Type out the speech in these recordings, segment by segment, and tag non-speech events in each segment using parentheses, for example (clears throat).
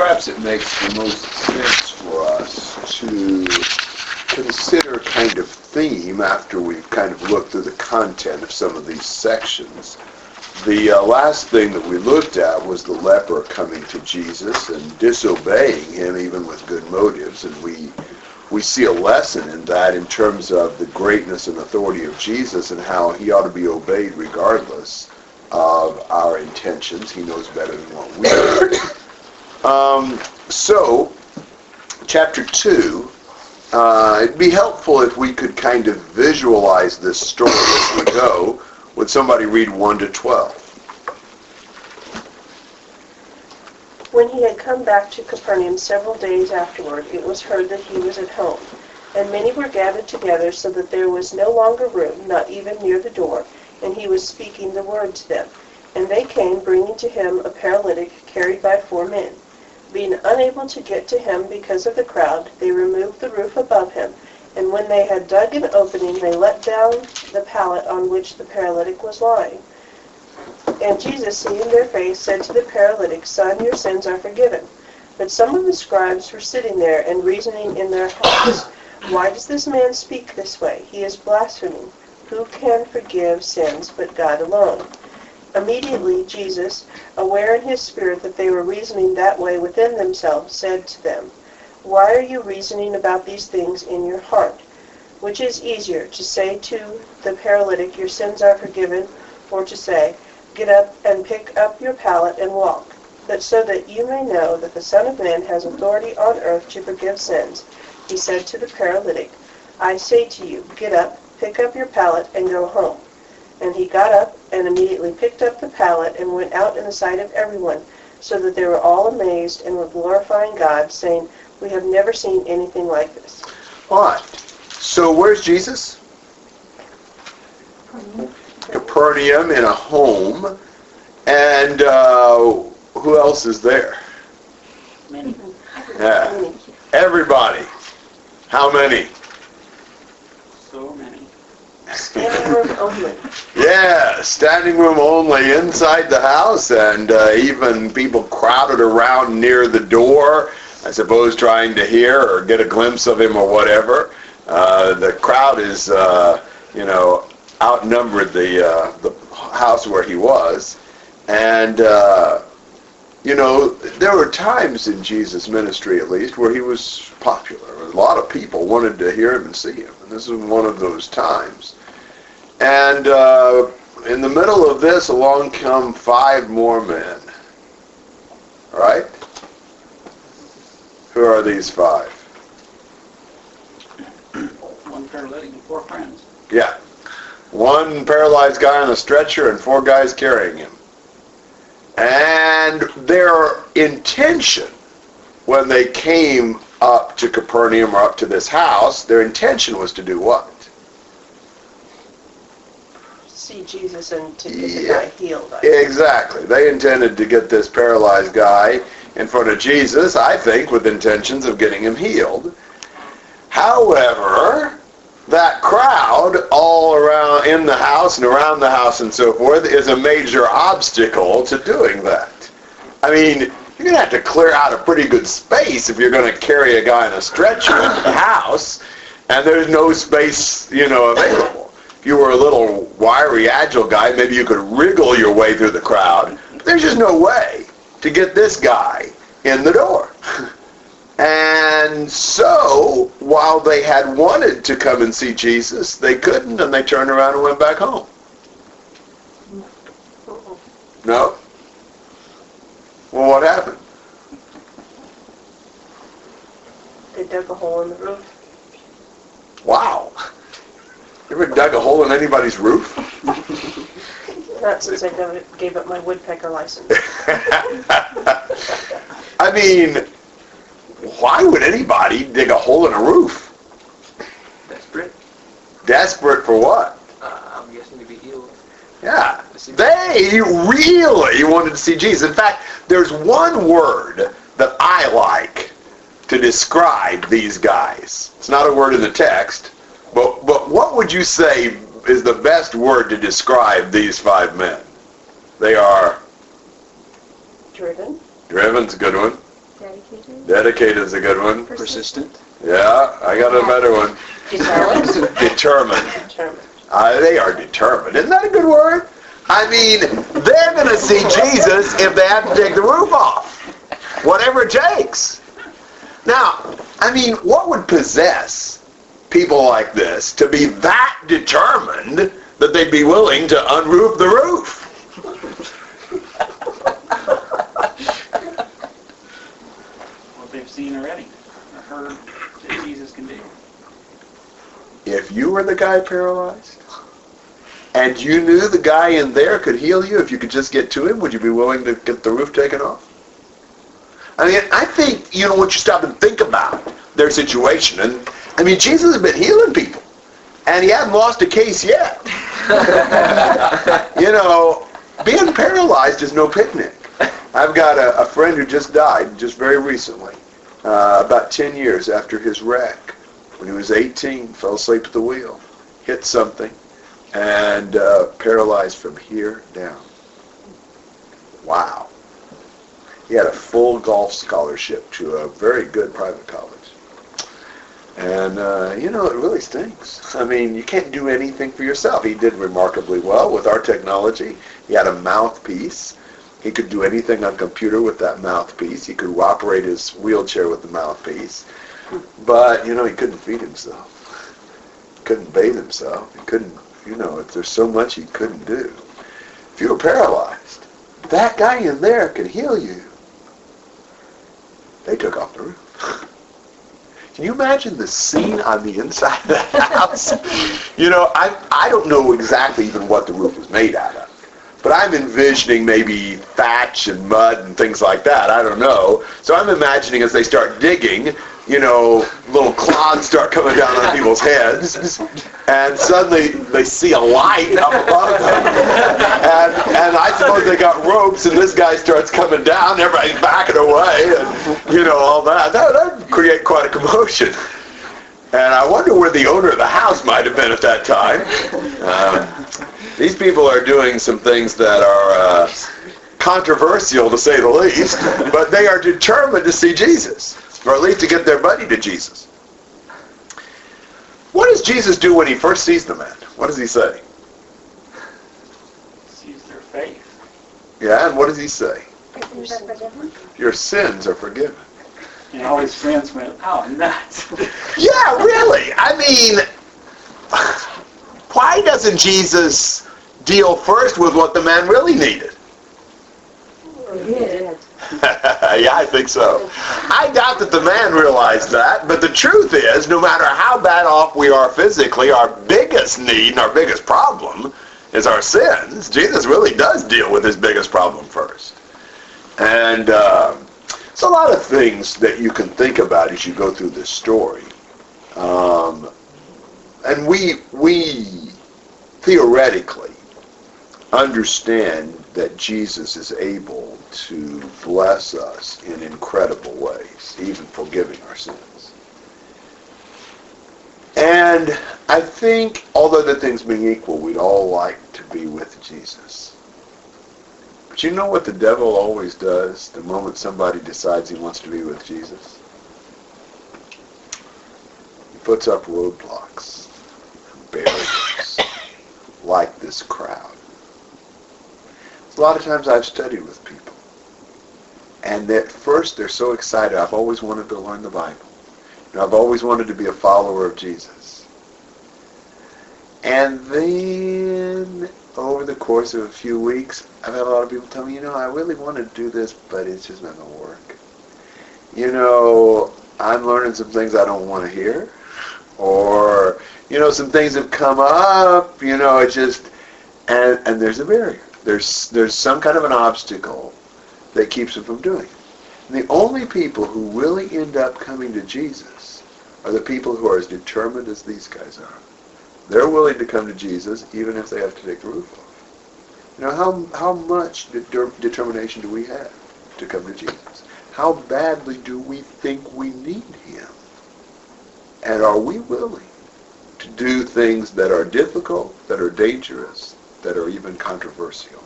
perhaps it makes the most sense for us to consider kind of theme after we've kind of looked through the content of some of these sections. The uh, last thing that we looked at was the leper coming to Jesus and disobeying him even with good motives, and we we see a lesson in that in terms of the greatness and authority of Jesus and how he ought to be obeyed regardless of our intentions. He knows better than what we do. Um, so, chapter 2, uh, it'd be helpful if we could kind of visualize this story as we go. Would somebody read 1 to 12? When he had come back to Capernaum several days afterward, it was heard that he was at home. And many were gathered together, so that there was no longer room, not even near the door, and he was speaking the word to them. And they came, bringing to him a paralytic carried by four men. Being unable to get to him because of the crowd, they removed the roof above him, and when they had dug an opening, they let down the pallet on which the paralytic was lying. And Jesus, seeing their faith, said to the paralytic, Son, your sins are forgiven. But some of the scribes were sitting there and reasoning in their hearts, Why does this man speak this way? He is blaspheming. Who can forgive sins but God alone? Immediately Jesus, aware in his spirit that they were reasoning that way within themselves, said to them, Why are you reasoning about these things in your heart? Which is easier, to say to the paralytic, Your sins are forgiven, or to say, Get up and pick up your pallet and walk. But so that you may know that the Son of Man has authority on earth to forgive sins, he said to the paralytic, I say to you, get up, pick up your pallet, and go home. And he got up and immediately picked up the pallet and went out in the sight of everyone, so that they were all amazed and were glorifying God, saying, We have never seen anything like this. All right. So where's Jesus? Capernaum in a home. And uh, who else is there? Many. Yeah. Everybody. How many? Standing room only. Yeah, standing room only inside the house, and uh, even people crowded around near the door, I suppose trying to hear or get a glimpse of him or whatever. Uh, the crowd is, uh, you know, outnumbered the uh, the house where he was, and uh, you know there were times in Jesus' ministry, at least, where he was popular. A lot of people wanted to hear him and see him, and this is one of those times. And uh, in the middle of this, along come five more men. All right? Who are these five? (clears throat) One paralytic and four friends. Yeah. One paralyzed guy on a stretcher and four guys carrying him. And their intention when they came up to Capernaum or up to this house, their intention was to do what? See Jesus and to get the Yeah. guy healed. I think. Exactly. They intended to get this paralyzed guy in front of Jesus, I think, with intentions of getting him healed. However, that crowd all around in the house and around the house and so forth is a major obstacle to doing that. I mean, you're going to have to clear out a pretty good space if you're going to carry a guy in a stretcher into the house, and there's no space, you know, available. If you were a little wiry, agile guy, maybe you could wriggle your way through the crowd. There's just no way to get this guy in the door. (laughs) And so, while they had wanted to come and see Jesus, they couldn't, and they turned around and went back home. No? Well, what happened? They dug a hole in the roof. Wow. You ever dug a hole in anybody's roof? (laughs) Not since I gave- gave up my woodpecker license. (laughs) I mean, why would anybody dig a hole in a roof? Desperate. Desperate for what? Uh, I'm guessing to be healed. Yeah. They really wanted to see Jesus. In fact, there's one word that I like to describe these guys. It's not a word in the text, but but what would you say is the best word to describe these five men? They are Driven. driven's a good one. Dedicated. Dedicated is a good one. Persistent. Yeah, I got a better one. Determined. (laughs) Determined. Determined. Uh, they are determined. Isn't that a good word? I mean, they're going to see Jesus if they have to take the roof off. Whatever it takes. Now, I mean, what would possess people like this to be that determined that they'd be willing to unroof the roof? What they've seen already, or heard that Jesus can do. If you were the guy paralyzed, and you knew the guy in there could heal you if you could just get to him, would you be willing to get the roof taken off? I mean, I think, you know, once you stop and think about their situation, and, I mean, Jesus has been healing people, and he hasn't lost a case yet. (laughs) you know, being paralyzed is no picnic. I've got a, a friend who just died just very recently, uh, about 10 years after his wreck. When he was 18, fell asleep at the wheel, hit something, and uh, paralyzed from here down. Wow. He had a full golf scholarship to a very good private college. And, uh, you know, it really stinks. I mean, you can't do anything for yourself. He did remarkably well with our technology. He had a mouthpiece. He could do anything on computer with that mouthpiece. He could operate his wheelchair with the mouthpiece. But, you know, he couldn't feed himself. Couldn't bathe himself. He couldn't, you know, there's so much he couldn't do. If you were paralyzed, that guy in there can heal you. They took off the roof. Can you imagine the scene on the inside of the (laughs) house? you know, I, I don't know exactly even what the roof was made out of. But I'm envisioning maybe thatch and mud and things like that. I don't know. So I'm imagining as they start digging, you know, little clods start coming down on people's heads, and suddenly they see a light up above them. And, and I suppose they got ropes, and this guy starts coming down, everybody's backing away, and, you know, all that. That would create quite a commotion. And I wonder where the owner of the house might have been at that time. Um, these people are doing some things that are uh, controversial, to say the least, but they are determined to see Jesus, or at least to get their buddy to Jesus. What does Jesus do when he first sees the man? What does he say? Sees their faith. Yeah, and what does he say? Your sins are forgiven. Your sins are forgiven. And all his friends went, oh, nuts. (laughs) Yeah, really. I mean, why doesn't Jesus deal first with what the man really needed? yeah, (laughs) I think so. I doubt that the man realized that, but the truth is, no matter how bad off we are physically, our biggest need and our biggest problem is our sins. Jesus really does deal with his biggest problem first. And uh, it's a lot of things that you can think about as you go through this story. Um, and we, we theoretically understand that Jesus is able to bless us in incredible ways, even forgiving our sins. And I think, all the things being equal, we'd all like to be with Jesus. But you know what the devil always does the moment somebody decides he wants to be with Jesus? He puts up roadblocks, barriers, (coughs) like this crowd. A lot of times I've studied with people. And at first they're so excited. I've always wanted to learn the Bible. Know, I've always wanted to be a follower of Jesus. And then over the course of a few weeks, I've had a lot of people tell me, you know, I really want to do this, but it's just not going to work. You know, I'm learning some things I don't want to hear. Or, you know, some things have come up, you know, it just, and, and there's a barrier. There's there's some kind of an obstacle that keeps them from doing. it. And the only people who really end up coming to Jesus are the people who are as determined as these guys are. They're willing to come to Jesus even if they have to take the roof off. You know, how, how much de- determination do we have to come to Jesus? How badly do we think we need him? And are we willing to do things that are difficult, that are dangerous, that are even controversial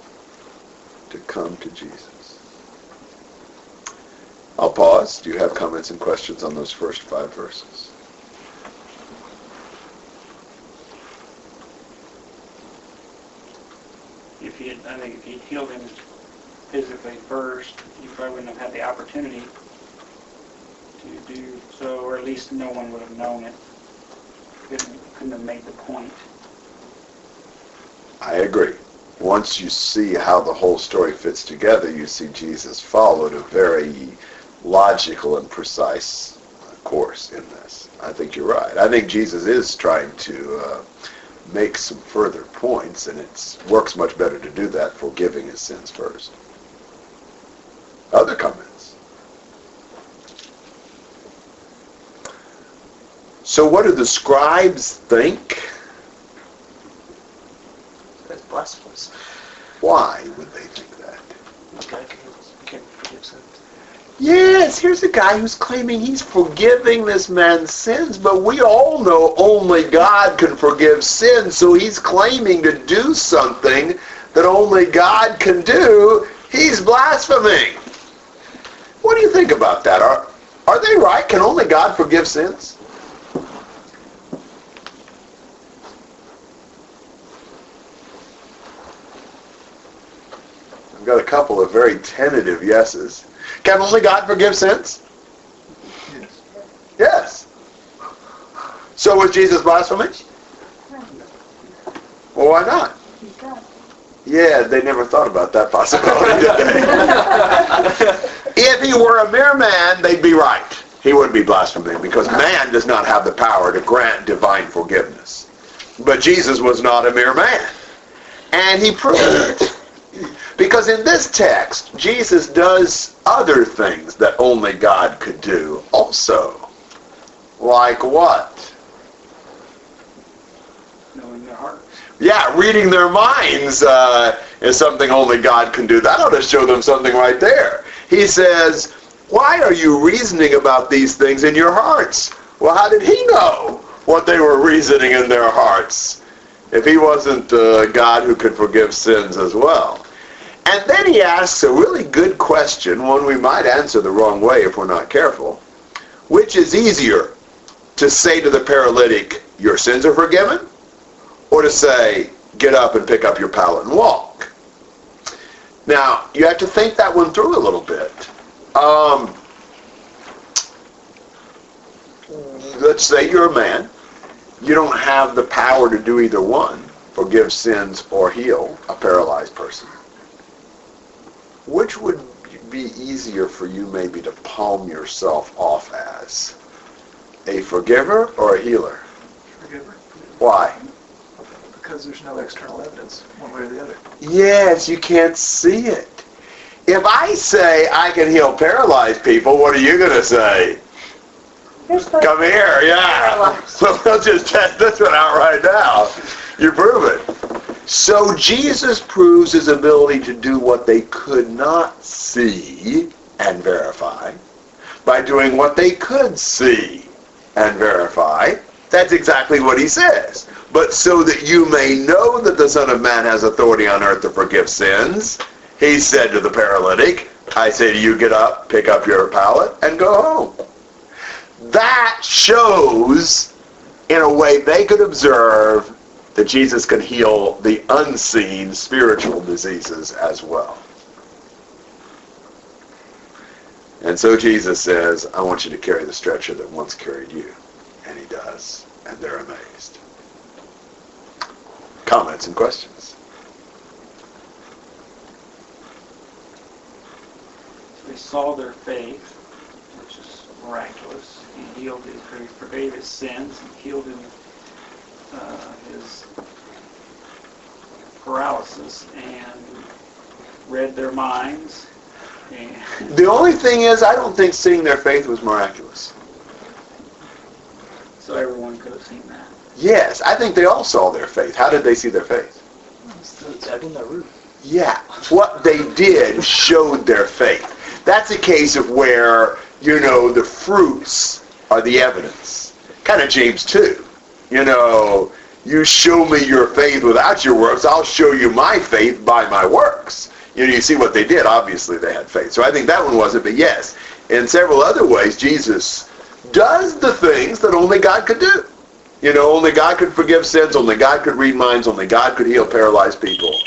to come to Jesus. I'll pause. Do you have comments and questions on those first five verses? If he had, I think if he'd healed him physically first, you probably wouldn't have had the opportunity to do so, or at least no one would have known it. Couldn't, couldn't have made the point. I agree. Once you see how the whole story fits together, you see Jesus followed a very logical and precise course in this. I think you're right. I think Jesus is trying to uh, make some further points, and it works much better to do that forgiving his sins first. Other comments? So what do the scribes think? Blasphemous. Why would they think that? God can, can forgive sins. Yes, here's a guy who's claiming he's forgiving this man's sins, but we all know only God can forgive sins, so he's claiming to do something that only God can do. He's blaspheming. What do you think about that? Are, are they right? Can only God forgive sins? I've got a couple of very tentative yeses. Can only God forgive sins? Yes. Yes. So was Jesus blaspheming? Well, why not? Yeah, they never thought about that possibility, did they? (laughs) if he were a mere man, they'd be right. He wouldn't be blaspheming because man does not have the power to grant divine forgiveness. But Jesus was not a mere man. And he proved it. Because in this text, Jesus does other things that only God could do also. Like what? knowing their hearts. Yeah, reading their minds uh, is something only God can do. That ought to show them something right there. He says, why are you reasoning about these things in your hearts? Well, how did he know what they were reasoning in their hearts if he wasn't uh, God who could forgive sins as well? And then he asks a really good question, one we might answer the wrong way if we're not careful. Which is easier, to say to the paralytic, your sins are forgiven? Or to say, get up and pick up your pallet and walk? Now, you have to think that one through a little bit. Um, let's say you're a man. You don't have the power to do either one, forgive sins or heal a paralyzed person. Which would be easier for you maybe to palm yourself off as? A forgiver or a healer? Forgiver. Why? Because there's no external evidence, one way or the other. Yes, you can't see it. If I say I can heal paralyzed people, what are you going to say? Come here, yeah. Paralyzed. (laughs) So let's just test this one out right now. You prove it. So Jesus proves his ability to do what they could not see and verify by doing what they could see and verify. That's exactly what he says. But so that you may know that the Son of Man has authority on earth to forgive sins, he said to the paralytic, I say to you, get up, pick up your pallet, and go home that shows in a way they could observe that Jesus can heal the unseen spiritual diseases as well. And so Jesus says, I want you to carry the stretcher that once carried you. And he does. And they're amazed. Comments and questions? They saw their faith, which is miraculous. He healed his, forgave his sins, and healed him uh, his paralysis, and read their minds. And The only thing is, I don't think seeing their faith was miraculous. so everyone could have seen that. Yes, I think they all saw their faith. How did they see their faith? Dug in the roof. Yeah, what they did showed their faith. That's a case of where, you know, the fruits are the evidence. Kind of James 2. You know, you show me your faith without your works, I'll show you my faith by my works. You know, you see what they did. Obviously, they had faith. So I think that one wasn't, but yes, in several other ways, Jesus does the things that only God could do. You know, only God could forgive sins, only God could read minds, only God could heal paralyzed people.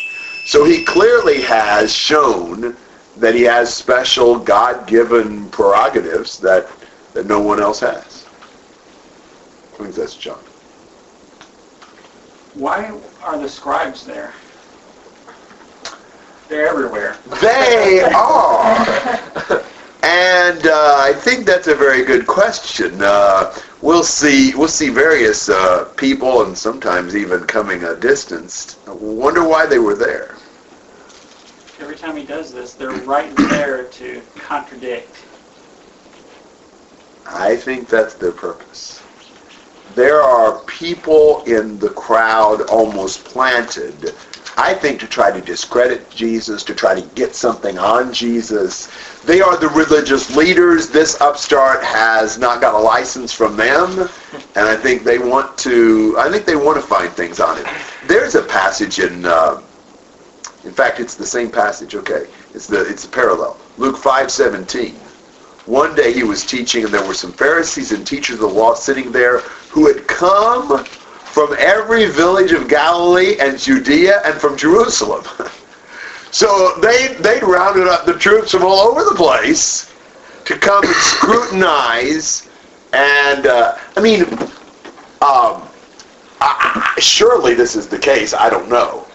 So he clearly has shown that he has special God-given prerogatives that, that no one else has. I think that's John. Why are the scribes there? They're everywhere. They (laughs) are. And uh, I think that's a very good question. Uh, we'll see. We'll see various uh, people, and sometimes even coming a distance. I wonder why they were there. Every time he does this, they're right there to contradict. I think that's their purpose. There are people in the crowd almost planted, I think, to try to discredit Jesus, to try to get something on Jesus. They are the religious leaders. This upstart has not got a license from them, and I think they want to. I think they want to find things on it. There's a passage in. Uh, in fact, it's the same passage. Okay, it's the it's a parallel. Luke five seventeen. One day he was teaching, and there were some Pharisees and teachers of the law sitting there who had come from every village of Galilee and Judea and from Jerusalem. (laughs) so they they rounded up the troops from all over the place to come and scrutinize. And uh, I mean, um, I, I, surely this is the case. I don't know,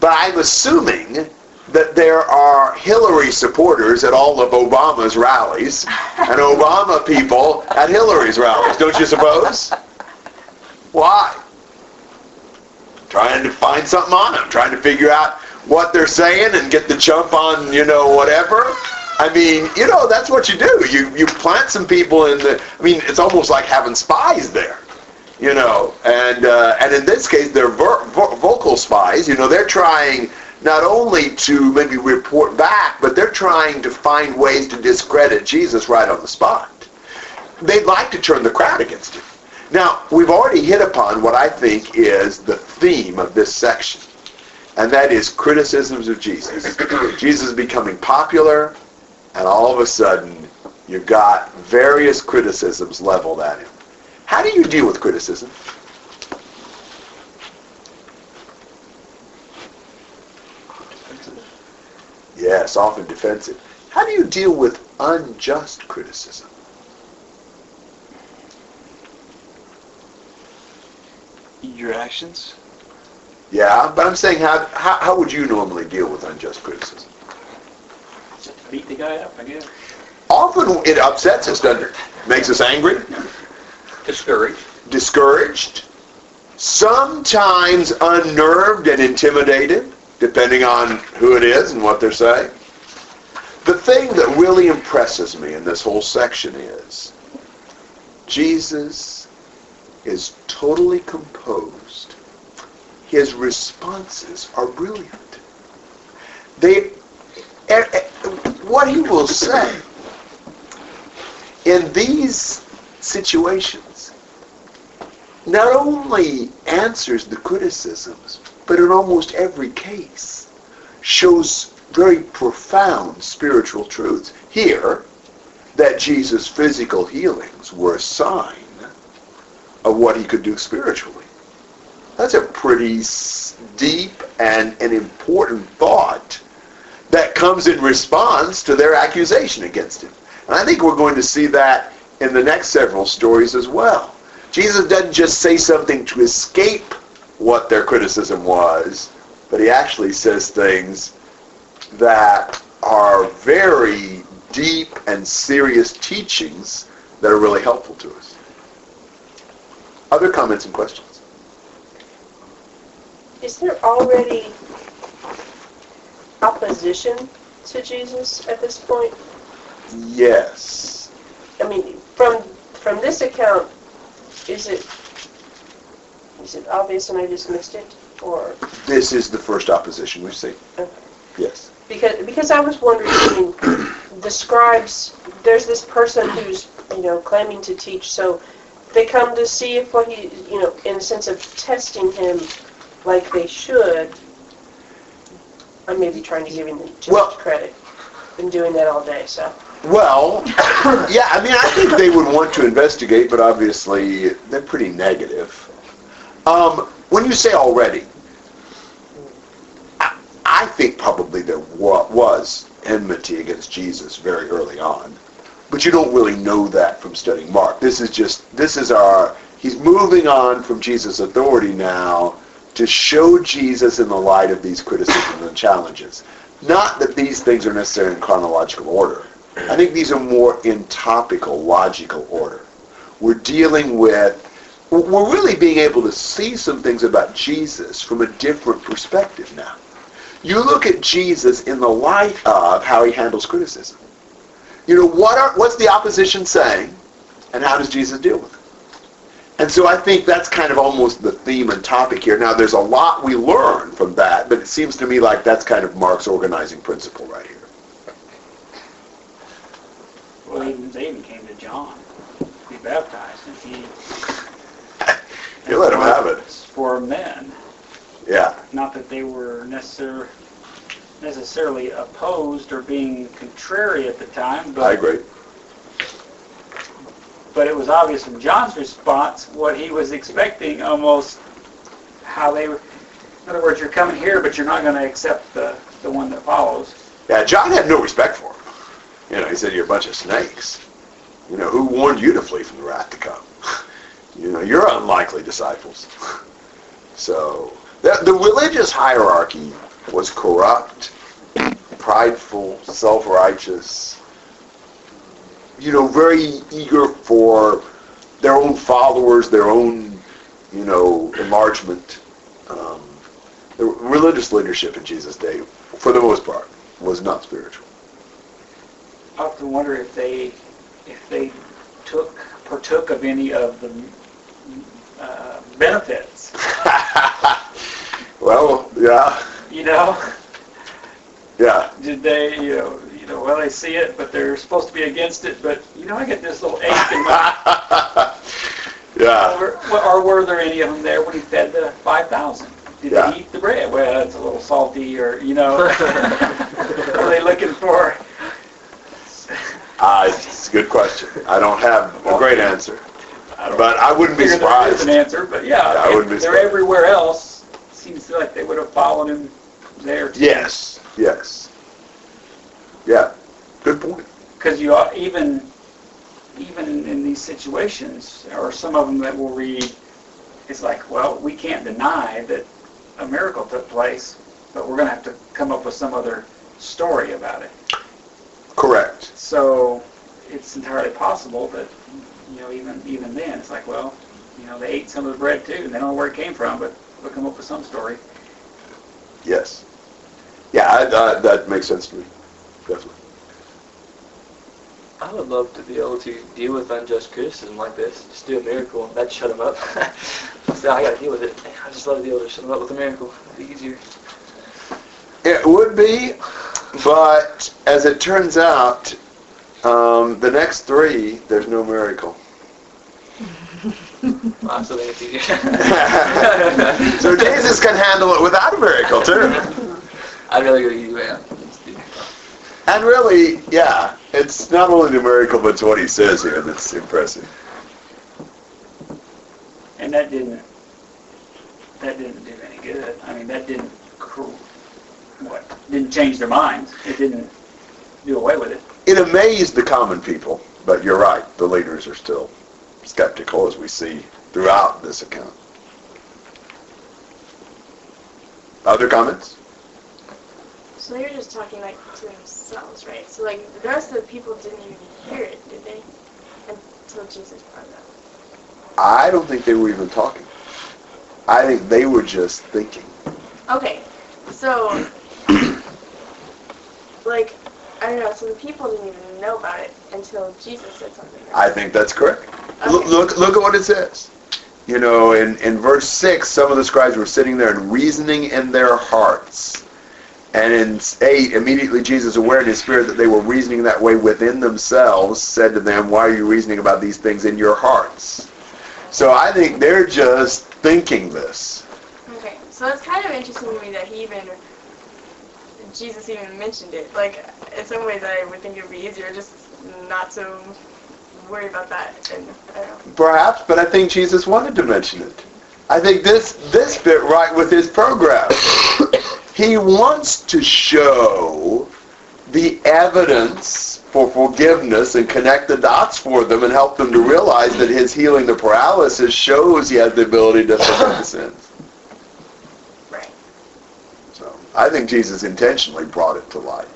but I'm assuming that there are Hillary supporters at all of Obama's rallies and Obama people at Hillary's rallies. Don't you suppose? Why? Trying to find something on them, trying to figure out what they're saying and get the jump on, you know, whatever. I mean, you know, that's what you do. You you plant some people in the. I mean, it's almost like having spies there, you know. And uh, and in this case, they're ver- vo- vocal spies. You know, they're trying not only to maybe report back, but they're trying to find ways to discredit Jesus right on the spot. They'd like to turn the crowd against him. Now, we've already hit upon what I think is the theme of this section, and that is criticisms of Jesus. (clears throat) Jesus becoming popular, and all of a sudden, you've got various criticisms leveled at him. How do you deal with criticism? Yes, often defensive. How do you deal with unjust criticism? Your actions? Yeah, but I'm saying how, how, how would you normally deal with unjust criticism? Just Beat the guy up, I guess. Often it upsets us, doesn't it? Makes us angry, Discouraged. discouraged, sometimes unnerved and intimidated, depending on who it is and what they're saying. The thing that really impresses me in this whole section is Jesus is totally composed. His responses are brilliant. They, what he will say in these situations not only answers the criticisms, but in almost every case shows very profound spiritual truths. Here, that Jesus' physical healings were a sign of what he could do spiritually. That's a pretty deep and an important thought that comes in response to their accusation against him. And I think we're going to see that in the next several stories as well. Jesus doesn't just say something to escape what their criticism was, but he actually says things that are very deep and serious teachings that are really helpful to us. Other comments and questions? Is there already opposition to Jesus at this point? Yes. I mean, from from this account, is it is it obvious and I just missed it, or This is the first opposition we've seen. Okay. Yes. because because I was wondering, I mean, the scribes, there's this person who's you know claiming to teach, so they come to see if what he, you know, in a sense of testing him like they should. I may be trying to give him too Well- much credit. Been doing that all day, so. Well, (laughs) yeah, I mean, I think they would want to investigate, but obviously they're pretty negative. Um, when you say already, I, I think probably there wa- was enmity against Jesus very early on, but you don't really know that from studying Mark. This is just this is our he's moving on from Jesus' authority now to show Jesus in the light of these criticisms and challenges. Not that these things are necessarily in chronological order. I think these are more in topical, logical order. We're dealing with, we're really being able to see some things about Jesus from a different perspective now. You look at Jesus in the light of how he handles criticism. You know, what are, what's the opposition saying, and how does Jesus deal with it? And so I think that's kind of almost the theme and topic here. Now, there's a lot we learn from that, but it seems to me like that's kind of Mark's organizing principle right here. Well, even, they even came to John to be baptized, and he... You let him have it. For men. Yeah. Not that they were necessar- necessarily opposed or being contrary at the time, but I agree. but it was obvious from John's response what he was expecting, almost how they were... In other words, you're coming here, but you're not going to accept the, the one that follows. Yeah, John had no respect for him. You know, he said, you're a bunch of snakes. You know, who warned you to flee from the wrath to come? You know, you're unlikely disciples. (laughs) So, the, the religious hierarchy was corrupt, prideful, self-righteous, you know, very eager for their own followers, their own, you know, enlargement. Um, the religious leadership in Jesus' day, for the most part, was not spiritual. I often wonder if they, if they took, partook of any of the uh, benefits, (laughs) well, yeah, you know? yeah. Did they, you know, you know, well, they see it, but they're supposed to be against it, but, you know, I get this little ache in my, (laughs) yeah. or, or were there any of them there when he fed the 5,000? Did Yeah. they eat the bread? Well, it's a little salty, or, you know, (laughs) what are they looking for, Uh, it's a good question. I don't have a great answer, I but I wouldn't be figure there is surprised. an answer, but yeah, I wouldn't be if they're surprised. everywhere else, seems like they would have followed him there too. Yes, yes. Yeah, good point. Because you are, even even in these situations, or some of them that we'll read, it's like, well, we can't deny that a miracle took place, but we're going to have to come up with some other story about it. Correct. So it's entirely possible that you know even even then it's like, well, you know, they ate some of the bread too, and they don't know where it came from, but we'll come up with some story. Yes. Yeah, I, I, that makes sense to me. Definitely. I would love to be able to deal with unjust criticism like this. Just do a miracle and that'd shut them up. (laughs) so I gotta deal with it. I just love to be able to shut them up with a miracle. It'd be easier. It would be, but as it turns out, um, the next three, there's no miracle. I still think it's easier. so Jesus can handle it without a miracle too. (laughs) I really rather go easy way out. Just do- And really, yeah, it's not only the miracle, but it's what he says here that's impressive. And that didn't that didn't do any good. I mean, that didn't cr- what didn't change their minds. It didn't do away with it. It amazed the common people, but you're right, the leaders are still skeptical, as we see throughout this account. Other comments? So they were just talking like to themselves, right? So like the rest of the people didn't even hear it, did they? Until Jesus brought it up. I don't think they were even talking. I think they were just thinking. Okay, so (clears throat) like I don't know. So the people didn't even know about it until Jesus said something. right? I think that's correct. Look, look, look at what it says. You know, in, in verse 6, some of the scribes were sitting there and reasoning in their hearts. And in 8, immediately Jesus, aware in his spirit that they were reasoning that way within themselves, said to them, Why are you reasoning about these things in your hearts? So I think they're just thinking this. Okay, so it's kind of interesting to me that he even Jesus even mentioned it. Like in some ways, I would think it would be easier just not so worry about that. And. Perhaps, but I think Jesus wanted to mention it. I think this this fit right with his program. he wants to show the evidence for forgiveness and connect the dots for them and help them to realize that his healing the paralysis shows he has the ability to forgive the sins. Right. So I think Jesus intentionally brought it to light.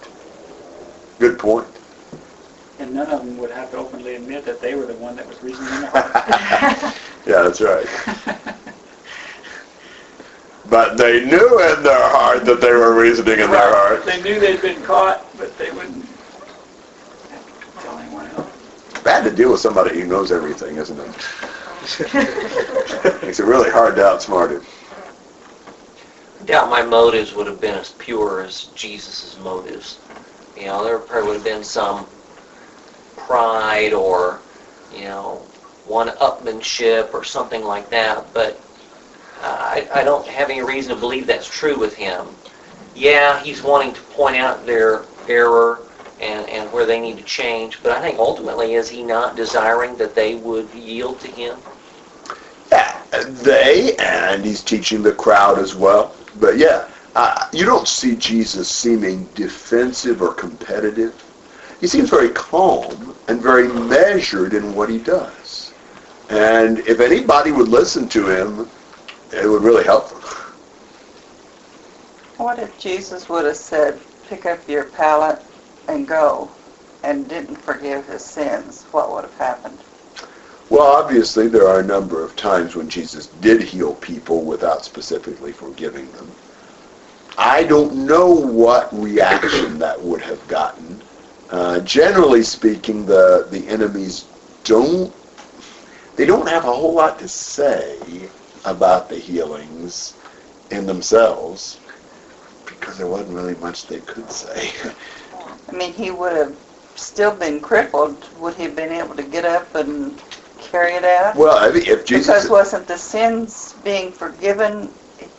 Good point. And none of them would have to openly admit that they were the one that was reasoning in the heart. (laughs) Yeah, that's right. But they knew in their heart that they were reasoning in their heart. They knew they'd been caught, but they wouldn't tell anyone else. Bad to deal with somebody who knows everything, isn't it? (laughs) Makes it really hard to outsmart him. Doubt my motives would have been as pure as Jesus' motives. You know, there probably would have been some pride or, you know, one-upmanship or something like that, but I, I don't have any reason to believe that's true with him. Yeah, he's wanting to point out their error and, and where they need to change, but I think ultimately is he not desiring that they would yield to him? Yeah, they, and he's teaching the crowd as well. But yeah, you don't see Jesus seeming defensive or competitive. He seems very calm and very measured in what he does. And if anybody would listen to him, it would really help them. What if Jesus would have said, pick up your pallet and go, and didn't forgive his sins? What would have happened? Well, obviously, there are a number of times when Jesus did heal people without specifically forgiving them. I don't know what reaction that would have gotten. Uh, generally speaking, the, the enemies don't, they don't have a whole lot to say about the healings in themselves because there wasn't really much they could say. I mean, he would have still been crippled. Would he have been able to get up and carry it out? well, I mean, if Jesus... Because wasn't the sins being forgiven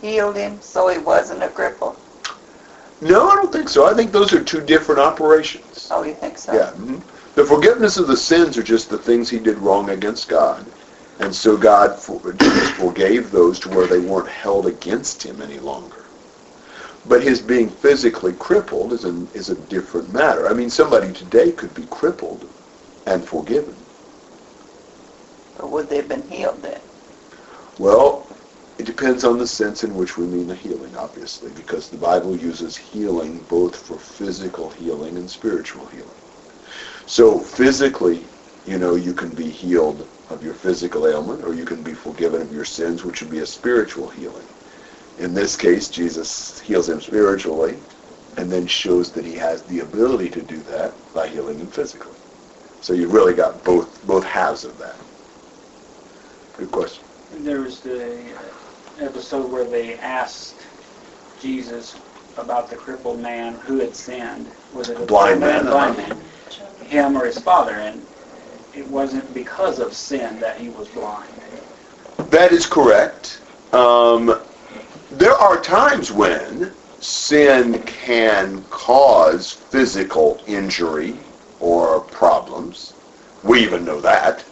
healed him, so he wasn't a cripple? No, I don't think so. I think those are two different operations. Oh, you think so? Yeah. mhm. The forgiveness of the sins are just the things he did wrong against God. And so God Jesus forgave those to where they weren't held against him any longer. But his being physically crippled is, an, is a different matter. I mean, somebody today could be crippled and forgiven. Or would they have been healed then? Well, it depends on the sense in which we mean the healing, obviously, because the Bible uses healing both for physical healing and spiritual healing. So physically, you know, you can be healed of your physical ailment, or you can be forgiven of your sins, which would be a spiritual healing. In this case, Jesus heals him spiritually, and then shows that he has the ability to do that by healing him physically. So you've really got both both halves of that. Good question. There was the episode where they asked Jesus about the crippled man who had sinned. Was it a Blind man? man, Blind man. Him or his father, and it wasn't because of sin that he was blind. That is correct. Um, there are times when sin can cause physical injury or problems. We even know that.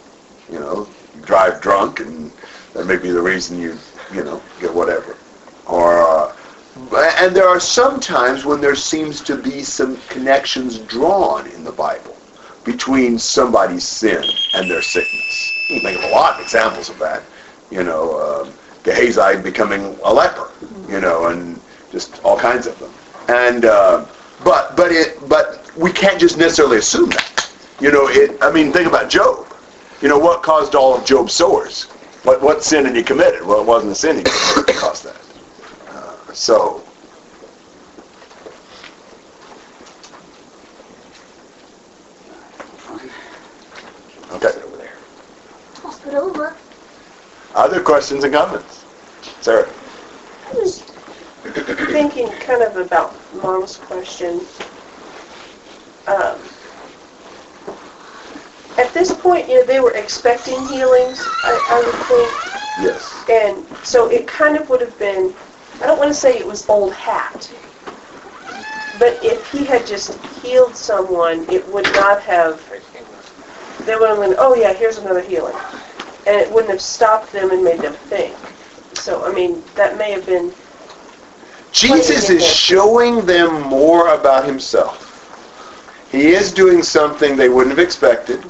You know, drive drunk and that may be the reason you, you know, get whatever. Or, uh, and there are some times when there seems to be some connections drawn in the Bible between somebody's sin and their sickness. You think of a lot of examples of that. You know, uh, Gehazi becoming a leper, you know, and just all kinds of them. And uh, but but it but we can't just necessarily assume that. You know, it. I mean, think about Job. You know, what caused all of Job's sores? What what sin had he committed? Well, it wasn't a sin he (coughs) committed that caused that. Uh, so. Okay. I'll put over. Other questions and comments? Sarah? I was (coughs) thinking kind of about Mom's question. Um, at this point, you know, they were expecting healings, I, I would think. Yes. And so it kind of would have been, I don't want to say it was old hat, but But if he had just healed someone, it would not have, they would have been, oh yeah, here's another healing. And it wouldn't have stopped them and made them think. So, I mean, that may have been, Jesus is showing them more about himself. He is doing something they wouldn't have expected,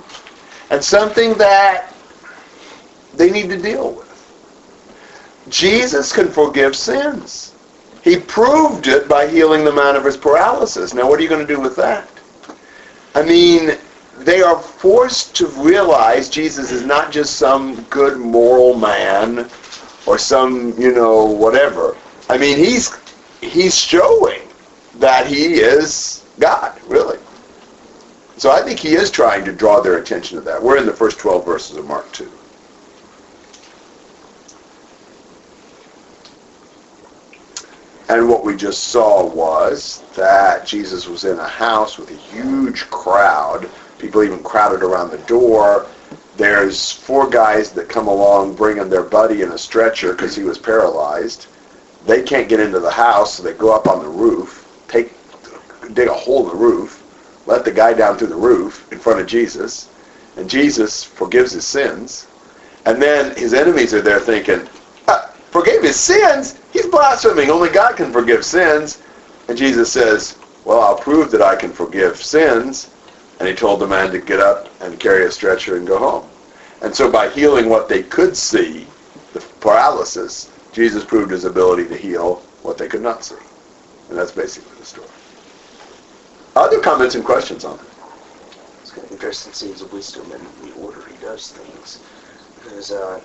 and something that they need to deal with. Jesus can forgive sins. He proved it by healing the man of his paralysis. Now, what are you going to do with that? I mean, they are forced to realize Jesus is not just some good moral man or some, you know, whatever. I mean, he's he's showing that he is God, really. So I think he is trying to draw their attention to that. We're in the first 12 verses of Mark 2. And what we just saw was that Jesus was in a house with a huge crowd. People even crowded around the door. There's four guys that come along bringing their buddy in a stretcher because he was paralyzed. They can't get into the house, so they go up on the roof, take, dig a hole in the roof, let the guy down through the roof in front of Jesus, and Jesus forgives his sins. And then his enemies are there thinking, uh, forgave his sins? He's blaspheming. Only God can forgive sins. And Jesus says, well, I'll prove that I can forgive sins. And he told the man to get up and carry a stretcher and go home. And so by healing what they could see, the paralysis, Jesus proved his ability to heal what they could not see. And that's basically the story. Other comments and questions on it? It's of interesting see his wisdom and the order he does things. Because uh,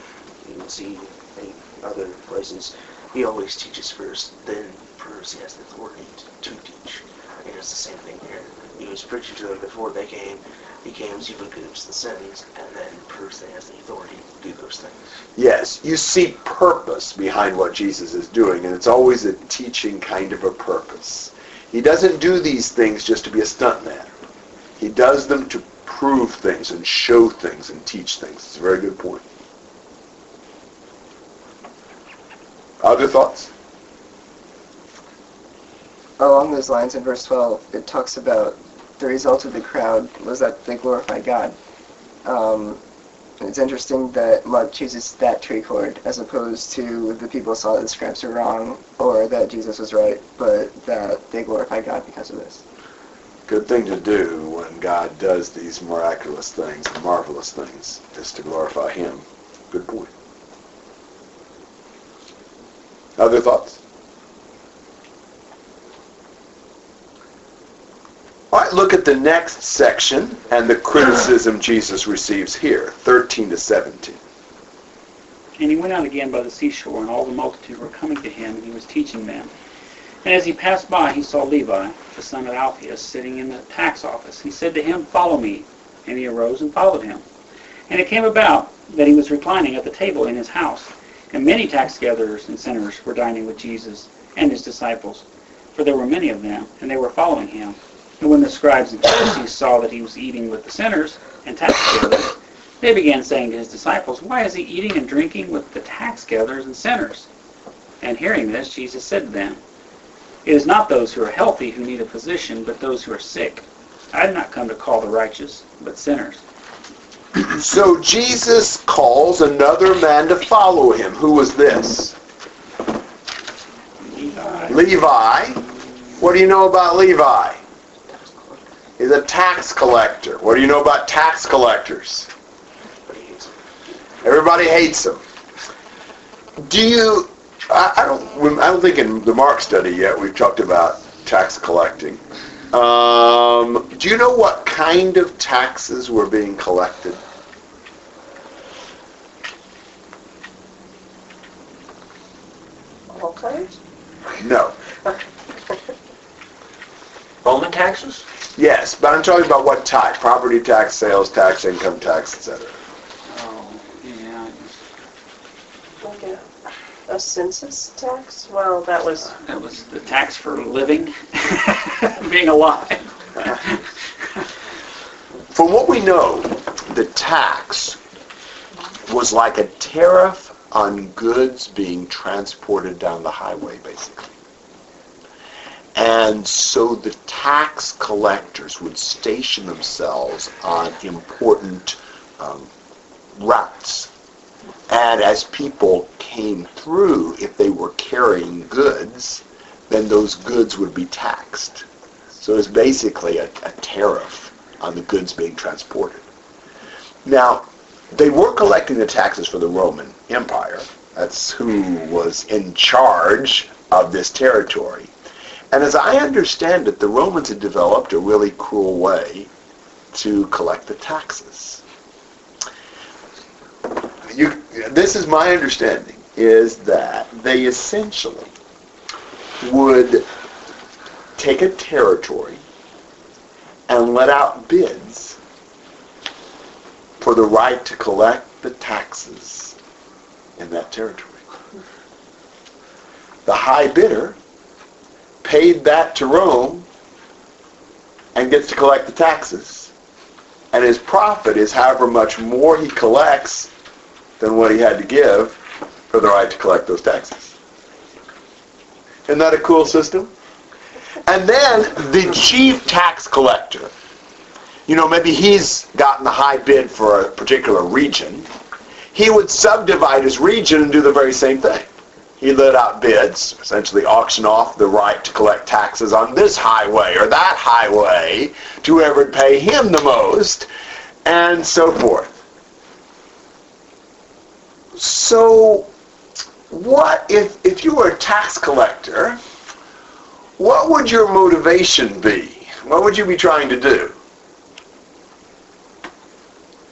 you can see in other places, he always teaches first, then proves he has the authority to, teach. He does the same thing here. He was preaching to them before they came. He came, he forgives the sins, and then that he has the authority to do those things. Yes, you see purpose behind what Jesus is doing, and it's always a teaching kind of a purpose. He doesn't do these things just to be a stuntman. He does them to prove things and show things and teach things. It's a very good point. Other thoughts? Along those lines, in verse 12, it talks about the result of the crowd was that they glorified God. Um, it's interesting that Mark chooses that tree chord as opposed to the people saw that the scribes were wrong or that Jesus was right, but that they glorified God because of this. Good thing to do when God does these miraculous things marvelous things is to glorify Him. Good point. Other thoughts? All right, look at the next section and the criticism Jesus receives here, 13 to 17. And he went out again by the seashore, and all the multitude were coming to him, and he was teaching them. And as he passed by, he saw Levi, the son of Alphaeus, sitting in the tax office. He said to him, Follow me. And he arose and followed him. And it came about that he was reclining at the table in his house, and many tax gatherers and sinners were dining with Jesus and his disciples, for there were many of them, and they were following him. And when the scribes and Pharisees saw that he was eating with the sinners and tax gatherers, they began saying to his disciples, Why is he eating and drinking with the tax gatherers and sinners? And hearing this, Jesus said to them, It is not those who are healthy who need a physician, but those who are sick. I did not come to call the righteous, but sinners. (clears throat) So Jesus calls another man to follow him. Who was this? Levi. Levi. What do you know about Levi? He's a tax collector. What do you know about tax collectors? But he hates him. Everybody hates them. Do you? I, I don't. I don't think in the Mark study yet we've talked about tax collecting. Um, do you know what kind of taxes were being collected? all kinds. No. (laughs) Roman taxes? Yes, but I'm talking about what type? Property tax, sales tax, income tax, etc. Oh, yeah. Like a, a census tax? Well, that was, uh, That was the tax for living, (laughs) being alive. From what we know, the tax was like a tariff on goods being transported down the highway, basically. And so the tax collectors would station themselves on important um, routes. And as people came through, if they were carrying goods, then those goods would be taxed. So it's basically a, a tariff on the goods being transported. Now, they were collecting the taxes for the Roman Empire. That's who was in charge of this territory. And as I understand it, the Romans had developed a really cruel way to collect the taxes. You, this is my understanding, is that they essentially would take a territory and let out bids for the right to collect the taxes in that territory. The high bidder paid that to Rome and gets to collect the taxes. And his profit is however much more he collects than what he had to give for the right to collect those taxes. Isn't that a cool system? And then the chief tax collector, you know, maybe he's gotten the high bid for a particular region. He would subdivide his region and do the very same thing. He let out bids, essentially auction off the right to collect taxes on this highway or that highway to whoever would pay him the most, and so forth. So, what if, if you were a tax collector, what would your motivation be? What would you be trying to do?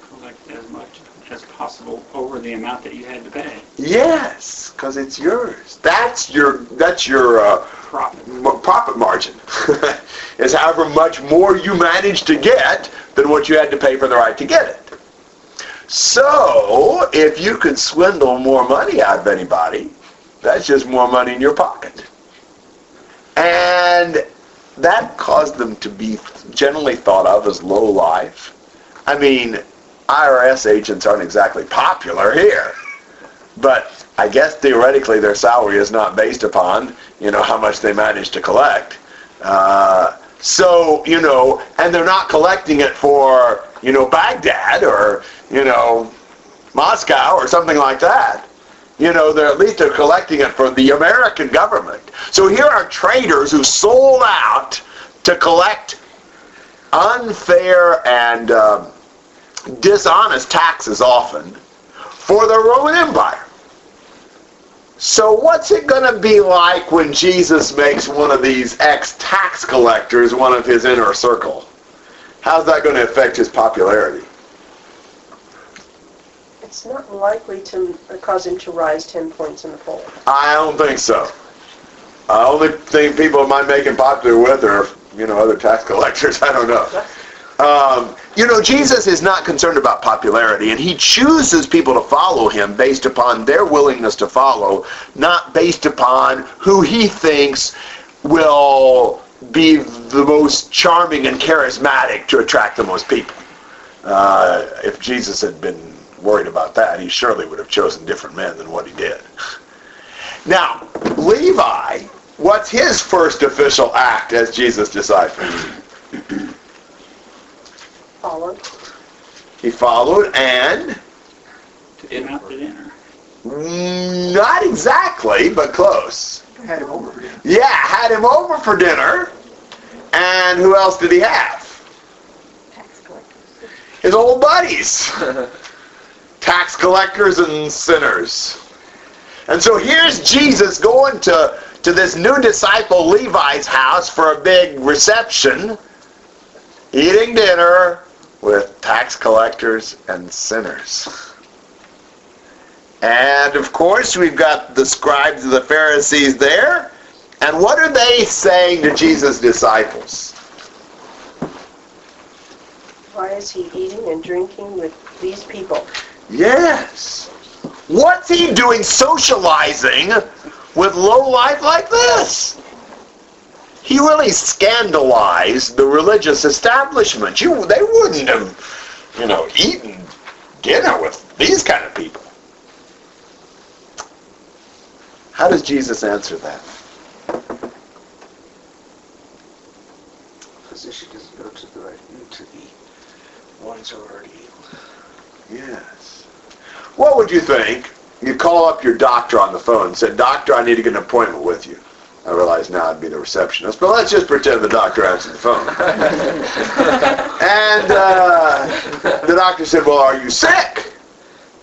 Collect as much as possible over the amount that you had to pay. Yes, because it's yours. That's your that's your uh, Profit. m- profit margin. (laughs) is however much more you manage to get than what you had to pay for the right to get it. So, if you can swindle more money out of anybody, that's just more money in your pocket. And that caused them to be generally thought of as low life. I mean, IRS agents aren't exactly popular here. But I guess theoretically their salary is not based upon, you know, how much they manage to collect. Uh, so, you know, and they're not collecting it for, you know, Baghdad or, you know, Moscow or something like that. You know, they're at least they're collecting it for the American government. So here are traitors who sold out to collect unfair and um, dishonest taxes often for the Roman Empire. So what's it going to be like when Jesus makes one of these ex-tax collectors one of his inner circle? How's that going to affect his popularity? It's not likely to cause him to rise 10 points in the poll. I don't think so. The only thing people might make him popular with are, you know, other tax (laughs) collectors. I don't know. Um, you know, Jesus is not concerned about popularity, and he chooses people to follow him based upon their willingness to follow, not based upon who he thinks will be the most charming and charismatic to attract the most people. Uh, if Jesus had been worried about that, he surely would have chosen different men than what he did. (laughs) Now, Levi, what's his first official act as Jesus' disciple? (clears throat) Followed. He followed and Took him out to dinner. not exactly, but close. Had him over here. Yeah, had him over for dinner. And who else did he have? Tax collectors. His old buddies. (laughs) Tax collectors and sinners. And so here's Jesus going to, to this new disciple Levi's house for a big reception, eating dinner with tax collectors and sinners. And of course, we've got the scribes and the Pharisees there. And what are they saying to Jesus' disciples? Why is he eating and drinking with these people? Yes. What's he doing socializing with low life like this? he really scandalized the religious establishment. You, they wouldn't have, you know, eaten dinner with these kind of people. How does Jesus answer that? Physician doesn't go to the right, to the ones who are already healed. Yes. What would you think? You call up your doctor on the phone and said, "Doctor, I need to get an appointment with you." I realize now I'd be the receptionist, but let's just pretend the doctor answered the phone. (laughs) and uh, the doctor said, Well, are you sick?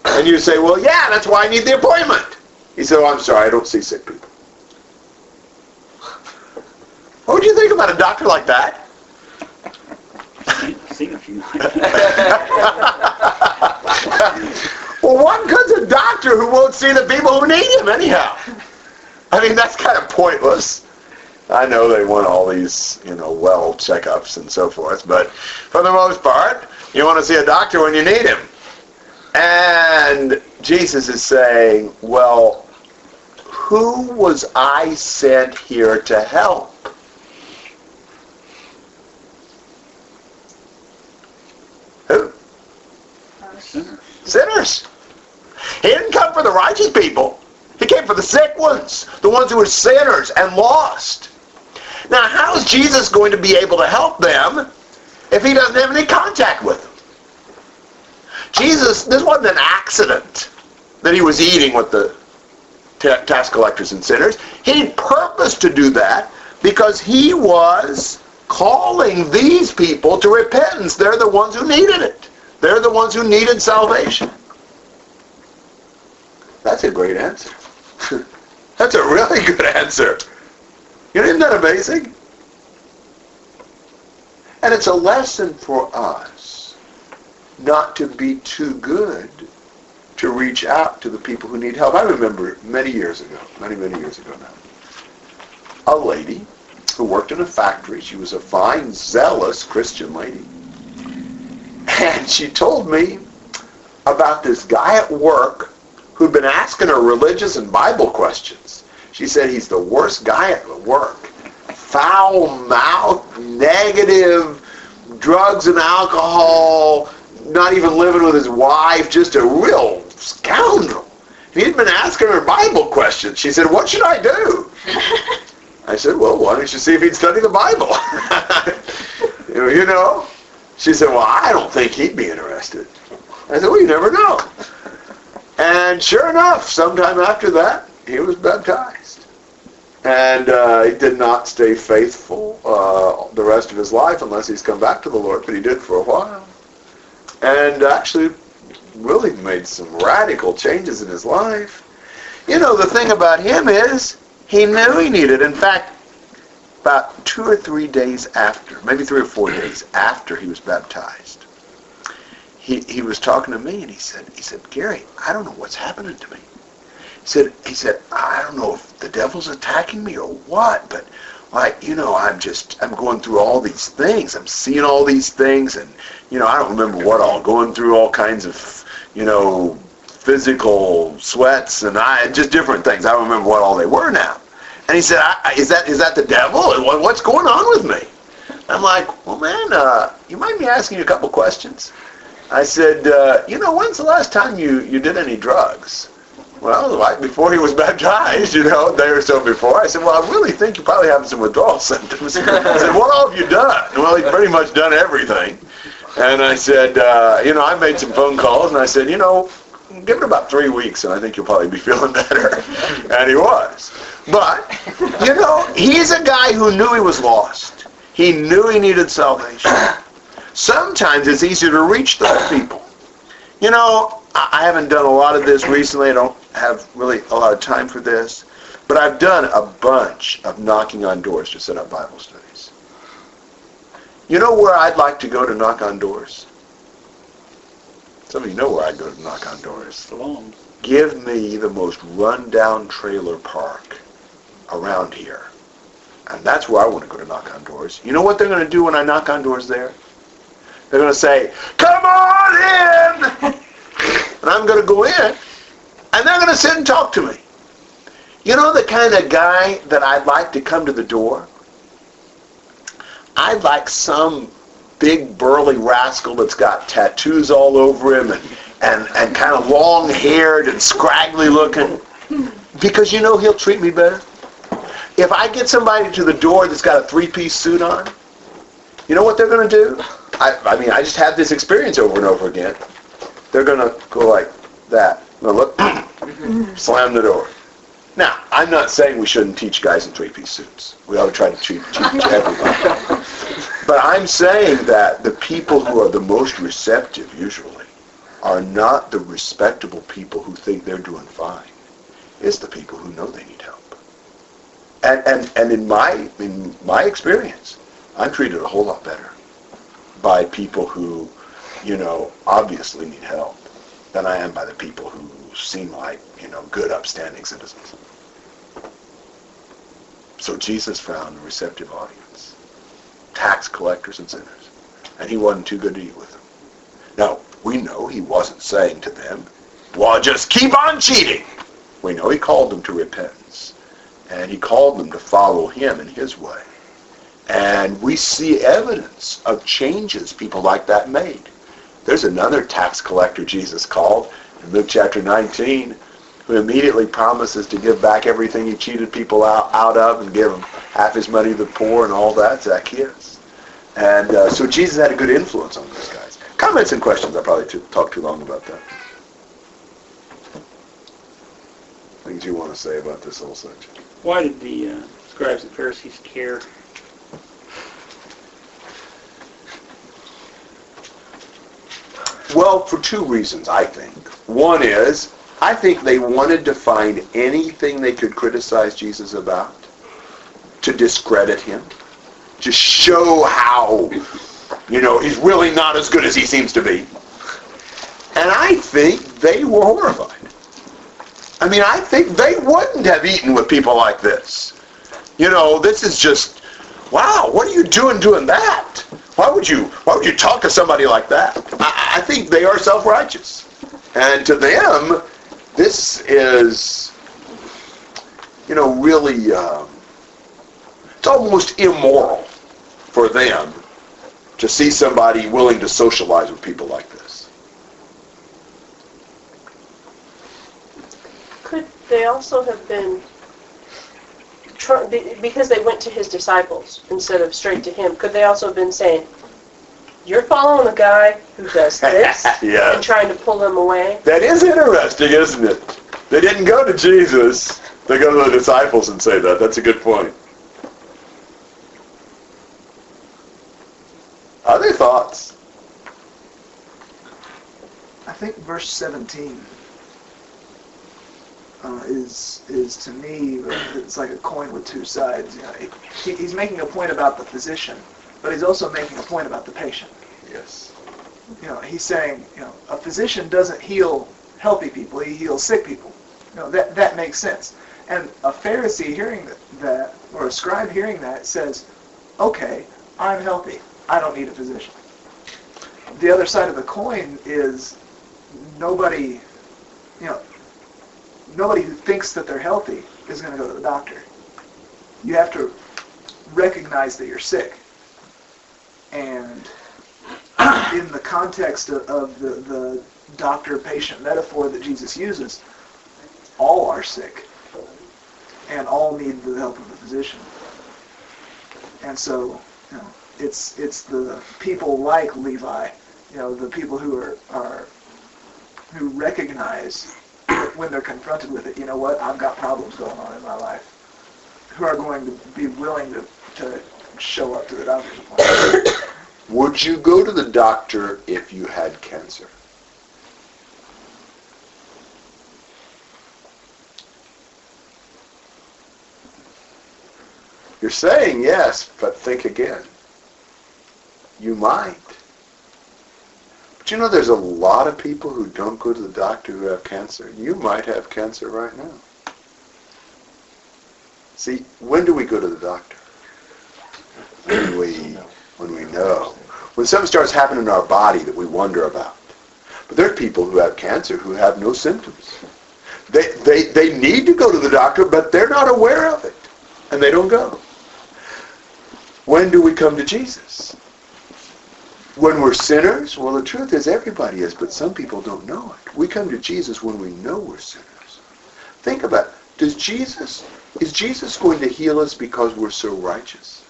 And you say, Well, yeah, that's why I need the appointment. He said, Oh, I'm sorry, I don't see sick people. What would you think about a doctor like that? I've seen a few. (laughs) well, what good's a doctor who won't see the people who need him anyhow? I mean, that's kind of pointless. I know they want all these, you know, well checkups and so forth, but for the most part, you want to see a doctor when you need him. And Jesus is saying, well, who was I sent here to help? Who? Sinners. Sinners. He didn't come for the righteous people. He came for the sick ones, the ones who were sinners and lost. Now, how is Jesus going to be able to help them if he doesn't have any contact with them? Jesus, this wasn't an accident that he was eating with the ta- tax collectors and sinners. He purposed to do that because he was calling these people to repentance. They're the ones who needed it. They're the ones who needed salvation. That's a great answer. (laughs) That's a really good answer. You know, isn't that amazing? And it's a lesson for us not to be too good to reach out to the people who need help. I remember many years ago, many, many years ago now, a lady who worked in a factory. She was a fine, zealous Christian lady. And she told me about this guy at work who'd been asking her religious and Bible questions. She said he's the worst guy at the work. Foul mouth, negative, drugs and alcohol, not even living with his wife, just a real scoundrel. He'd been asking her Bible questions. She said, what should I do? (laughs) I said, well, why don't you see if he'd study the Bible? (laughs) you know? She said, well, I don't think he'd be interested. I said, well, you never know. And sure enough, sometime after that, he was baptized. And uh, he did not stay faithful uh, the rest of his life unless he's come back to the Lord, but he did for a while. And actually really made some radical changes in his life. You know, the thing about him is he knew he needed. In fact, about two or three days after, maybe three or four days after he was baptized, he, he was talking to me and he said, he said, Gary, I don't know what's happening to me. He said, he said, I don't know if the devil's attacking me or what, but like, you know, I'm just, I'm going through all these things. I'm seeing all these things and, you know, I don't remember what all, going through all kinds of, you know, physical sweats and I, just different things. I don't remember what all they were now. And he said, is that, is that the devil? What, what's going on with me? I'm like, well, man, uh, you mind me asking you a couple questions? I said, uh, you know, when's the last time you, you did any drugs? Well, like before he was (laughs) baptized, you know, a day or so before. I said, well, I really think you probably have some withdrawal (laughs) symptoms. I said, what all have you done? Well, he's pretty much done everything. And I said, uh, you know, I made some phone calls, and I said, you know, give it about three weeks, and I think you'll probably be (laughs) feeling better. And he was. But, you know, he's a guy who knew he was lost. He knew he needed salvation. Sometimes it's easier to reach those people. You know, I haven't done a lot of this recently. I don't have really a lot of time for this. But I've done a bunch of knocking on doors to set up Bible studies. You know where I'd like to go to knock on doors? Some of you know where I'd go to knock on doors. Give me the most rundown trailer park around here. And that's where I want to go to knock on doors. You know what they're going to do when I knock on doors there? They're going to say, come on in! (laughs) and I'm going to go in, and they're going to sit and talk to me. You know the kind of guy that I'd like to come to the door? I'd like some big burly rascal that's got tattoos all over him and, and, and kind of long haired and scraggly looking. Because you know he'll treat me better. If I get somebody to the door that's got a three piece suit on, you know what they're going to do? I, I mean, I just had this experience over and over again. They're going to go like that. Look, (clears throat) slam the door. Now, I'm not saying we shouldn't teach guys in three-piece suits. We ought to try to teach, teach (laughs) everybody. But I'm saying that the people who are the most receptive, usually, are not the respectable people who think they're doing fine. It's the people who know they need help. And, and, and in my in my experience, I'm treated a whole lot better by people who, you know, obviously need help than I am by the people who seem like, you know, good, upstanding citizens. So Jesus found a receptive audience, tax collectors and sinners, and he wasn't too good to eat with them. Now, we know he wasn't saying to them, well, just keep on cheating. We know he called them to repentance, and he called them to follow him in his way. And we see evidence of changes people like that made. There's another tax collector Jesus called in Luke chapter 19 who immediately promises to give back everything he cheated people out, out of and give them half his money to the poor and all that, Zacchaeus. And uh, so Jesus had a good influence on those guys. Comments and questions? I probably talked too long about that. Things you want to say about this whole section? Why did the uh, scribes and Pharisees care? Well, for two reasons, I think. One is, I think they wanted to find anything they could criticize Jesus about to discredit him, to show how, you know, he's really not as good as he seems to be. And I think they were horrified. I mean, I think they wouldn't have eaten with people like this. You know, this is just, wow, what are you doing doing that? Why would you, why would you talk to somebody like that? I, I think they are self-righteous. And to them, this is, you know, really, um, it's almost immoral for them to see somebody willing to socialize with people like this. Could they also have been, tr- because they went to his disciples instead of straight to him, could they also have been saying, you're following a guy who does (laughs) this, Yeah. and trying to pull them away? That is interesting, isn't it? They didn't go to Jesus. They go to the disciples and say that. That's a good point. Other thoughts? I think verse 17 uh, is is to me it's like a coin with two sides. You know, he, he's making a point about the physician, but he's also making a point about the patient. Yes. You know, he's saying, you know, a physician doesn't heal healthy people; he heals sick people. You know, that that makes sense. And a Pharisee hearing that, or a scribe hearing that, says, "Okay, I'm healthy. I don't need a physician." The other side of the coin is nobody, you know, nobody who thinks that they're healthy is going to go to the doctor. You have to recognize that you're sick. And (clears throat) in the context of, of the, the doctor-patient metaphor that Jesus uses, all are sick. And all need the help of the physician. And so, you know, it's it's the people like Levi, you know, the people who are, are who recognize when they're confronted with it, you know what, I've got problems going on in my life, who are going to be willing to, to show up to the doctor's appointment. (coughs) Would you go to the doctor if you had cancer? You're saying yes, but think again. You might. But you know there's a lot of people who don't go to the doctor who have cancer. You might have cancer right now. See, when do we go to the doctor? When we when we know. When something starts happening in our body that we wonder about. But there are people who have cancer who have no symptoms. They, they, they need to go to the doctor, but they're not aware of it. And they don't go. When do we come to Jesus? When we're sinners? Well, the truth is everybody is, but some people don't know it. We come to Jesus when we know we're sinners. Think about it. Does Jesus, is Jesus going to heal us because we're so righteous?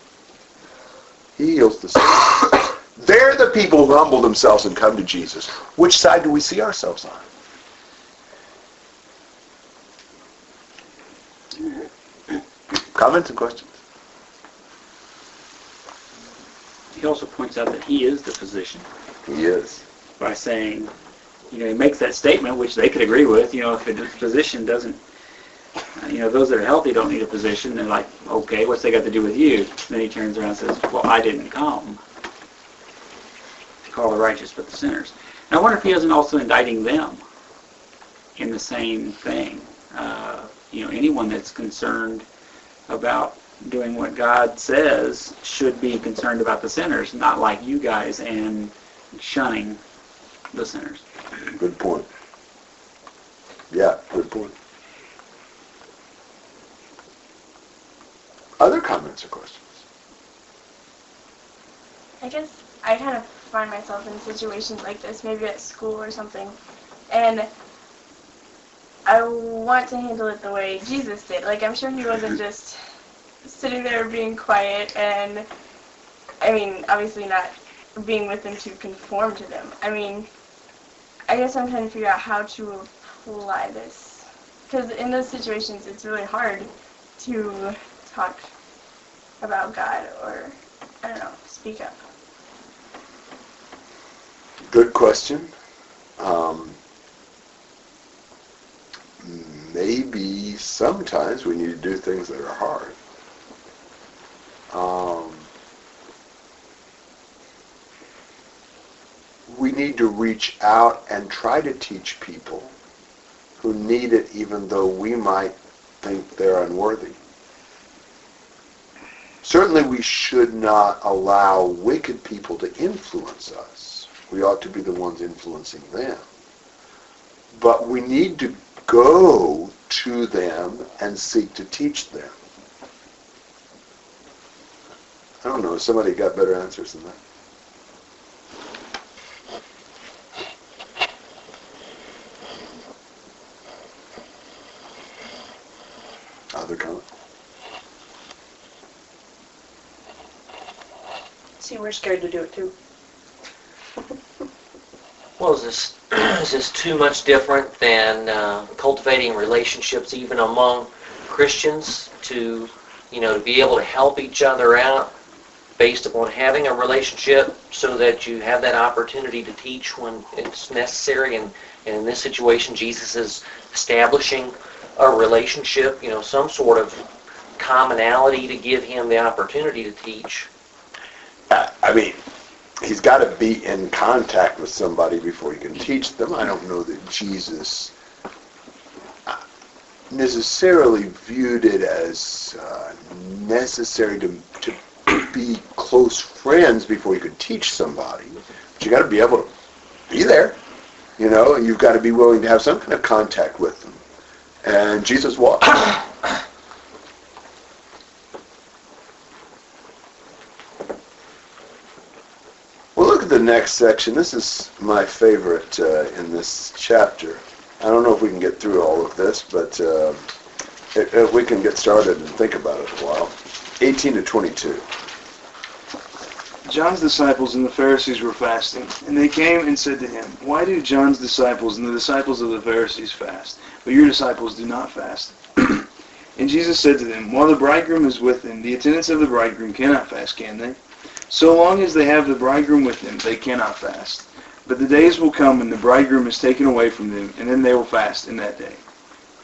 He heals the sick. (coughs) They're the people who humble themselves and come to Jesus. Which side do we see ourselves on? (coughs) Comments and questions? He also points out that he is the physician He is. by saying, you know, he makes that statement, which they could agree with, you know, if a physician doesn't, uh, you know, those that are healthy don't need a physician, they're like, okay, what's they got to do with you? Then he turns around and says, well, I didn't come to call the righteous but the sinners. And I wonder if he isn't also indicting them in the same thing. Uh, you know, anyone that's concerned about doing what God says should be concerned about the sinners, not like you guys and shunning the sinners. Good point. Yeah, good point. Other comments or questions? I guess I kind of find myself in situations like this, maybe at school or something, and I want to handle it the way Jesus did. Like, I'm sure he wasn't (laughs) just sitting there being quiet and, I mean, obviously not being with them to conform to them. I mean, I guess I'm trying to figure out how to apply this. Because in those situations, it's really hard to talk about God or, I don't know, speak up. Good question. Um, maybe sometimes we need to do things that are hard. Um, we need to reach out and try to teach people who need it even though we might think they're unworthy. Certainly we should not allow wicked people to influence us. We ought to be the ones influencing them. But we need to go to them and seek to teach them. I don't know. Somebody got better answers than that. Other comment? See, we're scared to do it too. (laughs) Well, is this (clears throat) is this too much different than uh, cultivating relationships even among Christians to, you know, to be able to help each other out based upon having a relationship so that you have that opportunity to teach when it's necessary and, and in this situation Jesus is establishing a relationship, you know, some sort of commonality to give him the opportunity to teach. I mean, he's got to be in contact with somebody before he can teach them. I don't know that Jesus uh, necessarily viewed it as uh, necessary to, to be close friends before you could teach somebody. But you got to be able to be there, you know, and you've got to be willing to have some kind of contact with them. And Jesus walked. (coughs) Well, look at the next section. This is my favorite uh, in this chapter. I don't know if we can get through all of this, but uh, we can get started and think about it a while. 18 to 22. John's disciples and the Pharisees were fasting, and they came and said to him, Why do John's disciples and the disciples of the Pharisees fast, but your disciples do not fast? (clears throat) and Jesus said to them, While the bridegroom is with them, the attendants of the bridegroom cannot fast, can they? So long as they have the bridegroom with them, they cannot fast. But the days will come when the bridegroom is taken away from them, and then they will fast in that day.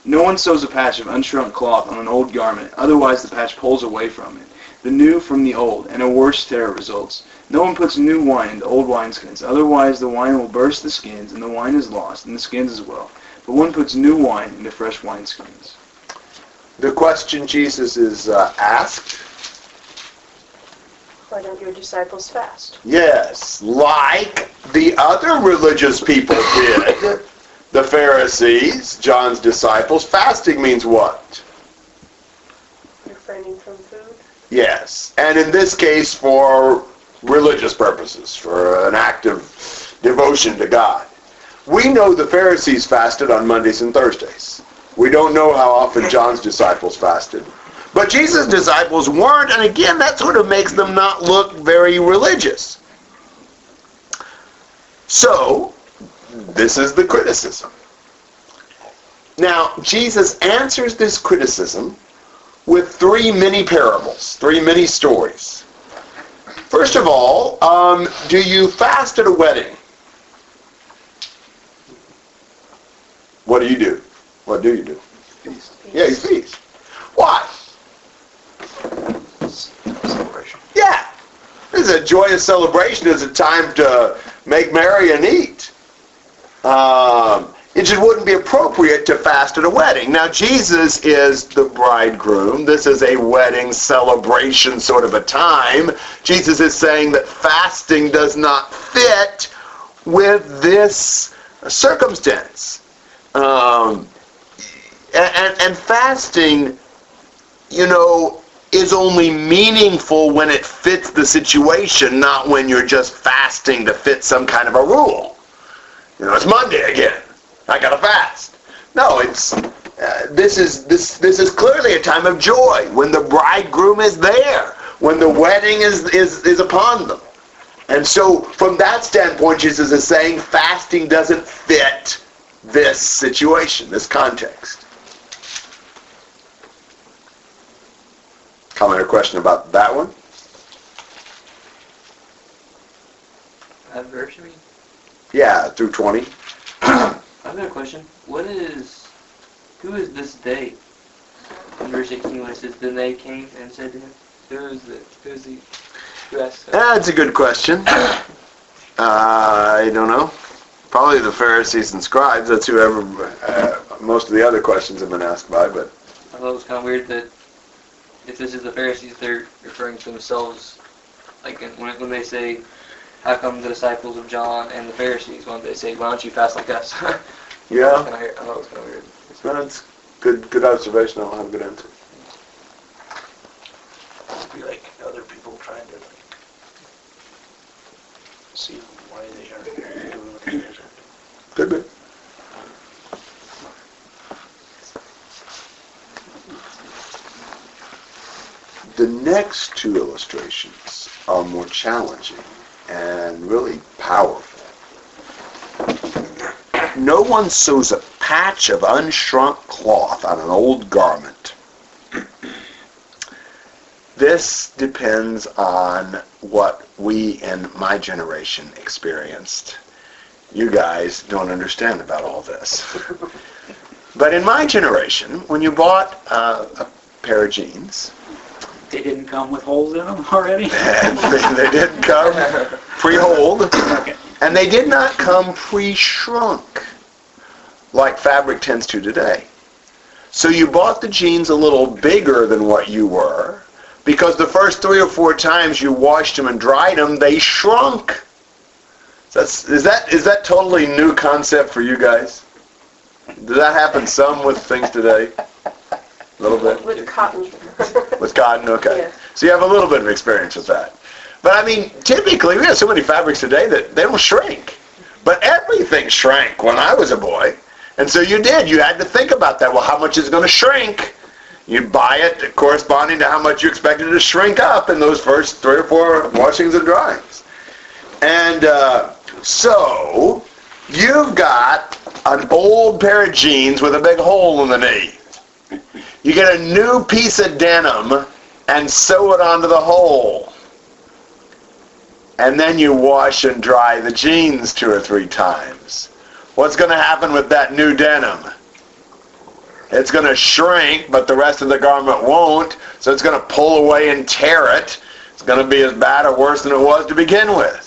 No one sews a patch of unshrunk cloth on an old garment, otherwise the patch pulls away from it the new from the old, and a worse terror results. No one puts new wine into old wineskins, otherwise the wine will burst the skins, and the wine is lost, and the skins as well. But one puts new wine into fresh wineskins. The question Jesus is uh, asked, Why don't your disciples fast? yes, like the other religious people did, (laughs) the Pharisees, John's disciples, fasting means what? Refraining from food? Yes, and in this case for religious purposes, for an act of devotion to God. We know the Pharisees fasted on Mondays and Thursdays. We don't know how often John's disciples fasted. But Jesus' disciples weren't, and again, that sort of makes them not look very religious. So, this is the criticism. Now, Jesus answers this criticism with three mini parables, three mini stories. First of all, um, do you fast at a wedding? What do you do? What do you do? Feast. Yeah, you feast. Why? Celebration. Yeah. This is a joyous celebration. It's a time to make merry and eat. Um, it just wouldn't be appropriate to fast at a wedding. Now, Jesus is the bridegroom. This is a wedding celebration sort of a time. Jesus is saying that fasting does not fit with this circumstance. Um, and, and, and fasting, you know, is only meaningful when it fits the situation, not when you're just fasting to fit some kind of a rule. You know, it's Monday again. I gotta fast. No, it's uh, this is this this is clearly a time of joy when the bridegroom is there, when the wedding is is is upon them. And so, from that standpoint, Jesus is saying fasting doesn't fit this situation, this context. Comment or question about that one? Verse. Yeah, through 20. (clears throat) I've got a question. What is, who is this they? In verse 18 when it says, then they came and said to him, who is the, who is the, who asked that? That's a good question. (coughs) Uh, I don't know. Probably the Pharisees and scribes. That's whoever uh, most of the other questions have been asked by. But I thought it was kind of weird that if this is the Pharisees, they're referring to themselves, like when, when they say, how come the disciples of John and the Pharisees, when they say, why don't you fast like us? (laughs) yeah, oh, Kinda. I thought it was kind of weird. that's good. Good observation. I don't have a good answer. It'd be like other people trying to like see why they are doing what they are. Could be. The next two illustrations are more challenging and really powerful. No one sews a patch of unshrunk cloth on an old garment. This depends on what we in my generation experienced you guys don't understand about all this. but in my generation, when you bought uh, a pair of jeans, They didn't come with holes in them already? they, (laughs) they didn't come pre-holed, Okay. and they did not come pre-shrunk like fabric tends to today. So you bought the jeans a little bigger than what you were, because the first three or four times you washed them and dried them, they shrunk. That's, is that is that totally new concept for you guys? Does that happen some with things today? A little bit With cotton. With cotton. Okay, so you have a little bit of experience with that. But I mean, typically we have so many fabrics today that they don't shrink. But everything shrank when I was a boy, and so you did. You had to think about that. Well, how much is it going to shrink? You buy it corresponding to how much you expected it to shrink up in those first three or four washings and dryings. And uh, so you've got an old pair of jeans with a big hole in the knee. You get a new piece of denim and sew it onto the hole. And then you wash and dry the jeans two or three times. What's going to happen with that new denim? It's going to shrink, but the rest of the garment won't. So it's going to pull away and tear it. It's going to be as bad or worse than it was to begin with.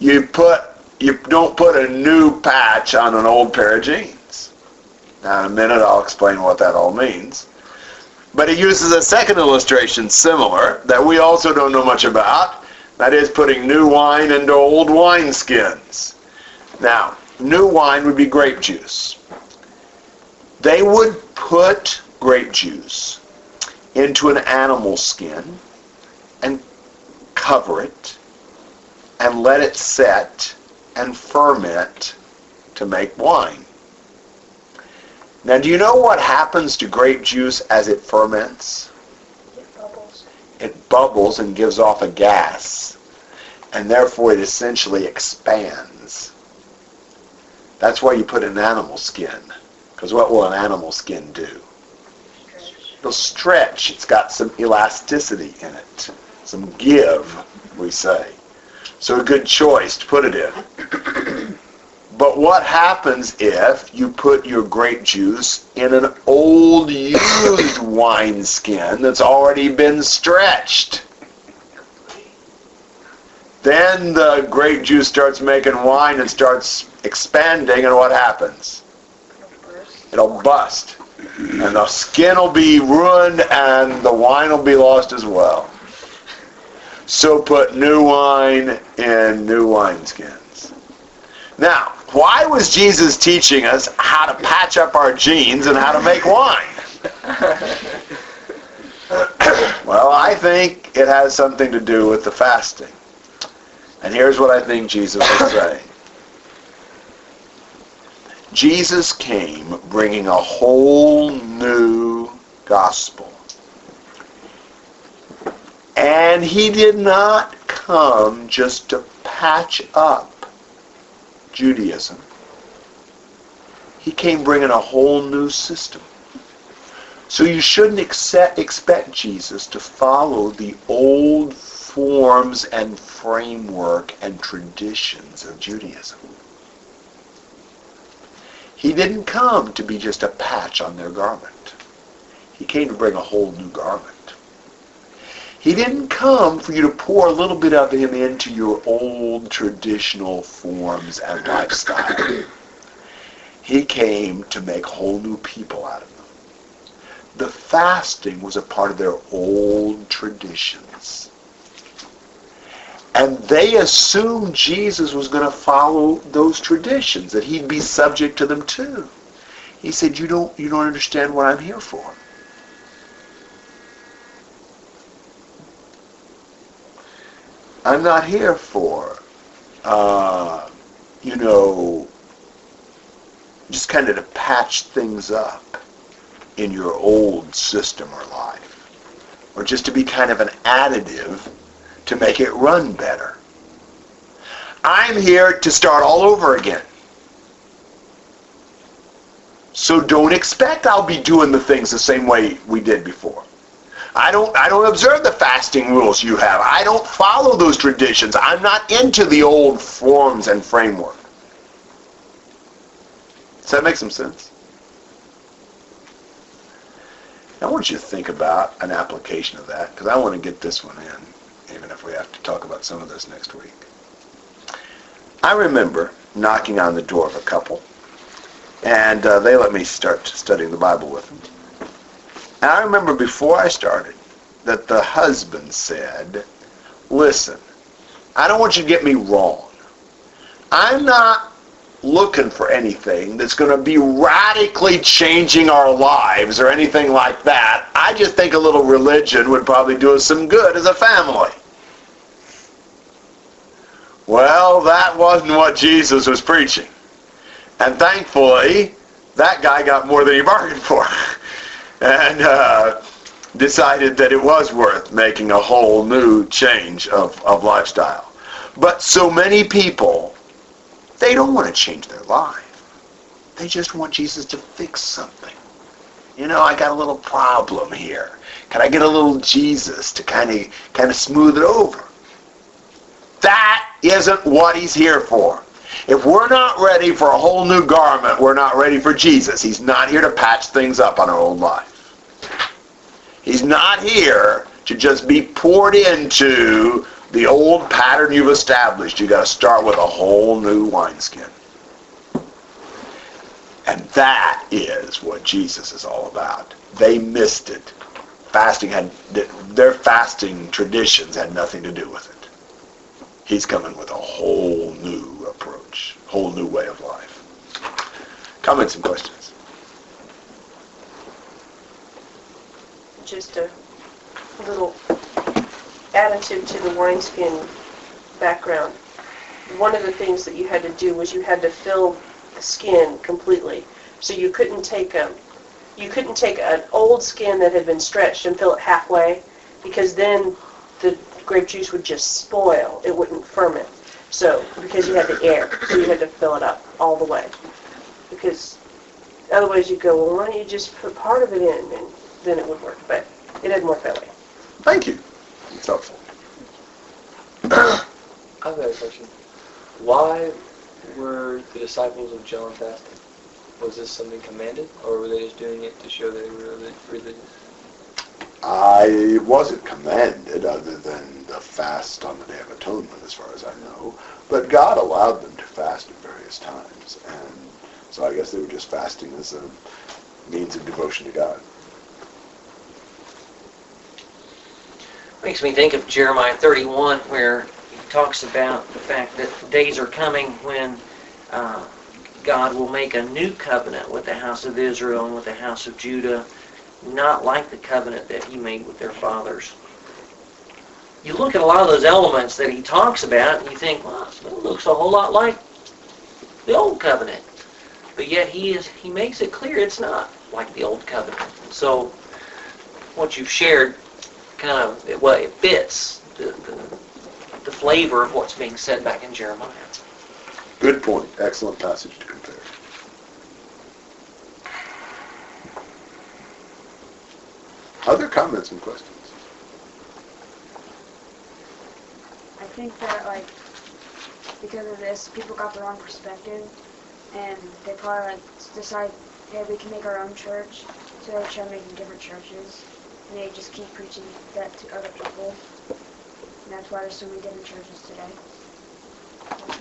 You put you don't put a new patch on an old pair of jeans. Now in a minute I'll explain what that all means. But he uses a second illustration similar that we also don't know much about. That is putting new wine into old wineskins. Now, new wine would be grape juice. They would put grape juice into an animal skin and cover it and let it set and ferment to make wine. Now, do you know what happens to grape juice as it ferments? It bubbles. It bubbles and gives off a gas, and therefore it essentially expands. That's why you put an animal skin. Because what will an animal skin do? It'll stretch. It's got some elasticity in it. Some give, we say. So a good choice to put it in. (clears throat) But what happens if you put your grape juice in an old used (coughs) wine skin that's already been stretched? Then the grape juice starts making wine and starts expanding, and what happens? It'll bust. And the skin will be ruined, and the wine will be lost as well. So put new wine in new wineskins. Now, why was Jesus teaching us how to patch up our jeans and how to make wine? (laughs) well, I think it has something to do with the fasting. And here's what I think Jesus was (coughs) saying. Jesus came bringing a whole new gospel. And he did not come just to patch up Judaism. He came bringing a whole new system. So you shouldn't accept, expect Jesus to follow the old forms and framework and traditions of Judaism. He didn't come to be just a patch on their garment. He came to bring a whole new garment. He didn't come for you to pour a little bit of him into your old traditional forms and lifestyle. He came to make whole new people out of them. The fasting was a part of their old traditions. And they assumed Jesus was going to follow those traditions, that he'd be subject to them too. He said, you don't, you don't understand what I'm here for. I'm not here for, uh, you know, just kind of to patch things up in your old system or life. Or just to be kind of an additive to make it run better. I'm here to start all over again. So don't expect I'll be doing the things the same way we did before. I don't I don't observe the fasting rules you have. I don't follow those traditions. I'm not into the old forms and framework. Does that make some sense? I want you to think about an application of that because I want to get this one in, even if we have to talk about some of this next week. I remember knocking on the door of a couple, and uh, they let me start studying the Bible with them. And I remember before I started that the husband said, listen, I don't want you to get me wrong. I'm not looking for anything that's going to be radically changing our lives or anything like that. I just think a little religion would probably do us some good as a family. Well, that wasn't what Jesus was preaching. And thankfully, that guy got more than he bargained for. (laughs) and uh, decided that it was worth making a whole new change of, of lifestyle. But so many people, they don't want to change their life. They just want Jesus to fix something. You know, I got a little problem here. Can I get a little Jesus to kind of kind of smooth it over? That isn't what he's here for. If we're not ready for a whole new garment, we're not ready for Jesus. He's not here to patch things up on our old life. He's not here to just be poured into the old pattern you've established. You've got to start with a whole new wineskin. And that is what Jesus is all about. They missed it. Fasting had, their fasting traditions had nothing to do with it. He's coming with a whole new approach, whole new way of life. Comments and questions? Just a little additive to the wineskin background. One of the things that you had to do was you had to fill the skin completely. So you couldn't take a you couldn't take an old skin that had been stretched and fill it halfway because then the grape juice would just spoil. It wouldn't ferment. So, because you had the air, so you had to fill it up all the way. Because otherwise you go, well, why don't you just put part of it in, and then it would work. But it didn't work that way. Thank you. It's helpful. (coughs) I've got a question. Why were the disciples of John fasting? Was this something commanded, or were they just doing it to show they were reli- religious? I wasn't commanded other than the fast on the Day of Atonement, as far as I know. But God allowed them to fast at various times, and so I guess they were just fasting as a means of devotion to God. Makes me think of Jeremiah 31, where he talks about the fact that days are coming when uh, God will make a new covenant with the house of Israel and with the house of Judah, not like the covenant that he made with their fathers. You look at a lot of those elements that he talks about, and you think, well, it looks a whole lot like the old covenant. But yet he is he makes it clear it's not like the old covenant. So what you've shared kind of it, well, it fits the, the, the flavor of what's being said back in Jeremiah. Good point. Excellent passage to compare. Other comments and questions? I think that like because of this, people got the wrong perspective, and they probably like decide, hey, we can make our own church, so they try making different churches, and they just keep preaching that to other people, and that's why there's so many different churches today.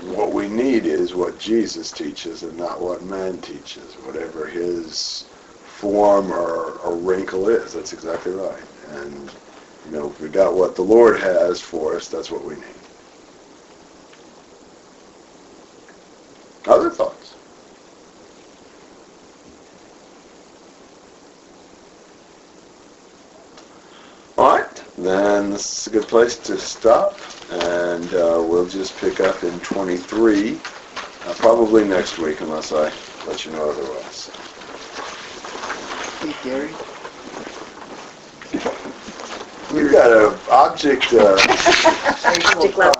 What we need is what Jesus teaches and not what man teaches, whatever his form or, or wrinkle is. That's exactly right. And, you know, if we got what the Lord has for us, that's what we need. Other thoughts? All right, then this is a good place to stop, and uh, we'll just pick up in 23, uh, probably next week, unless I let you know otherwise. Hey, Gary. You got an object. Uh, (laughs) Object.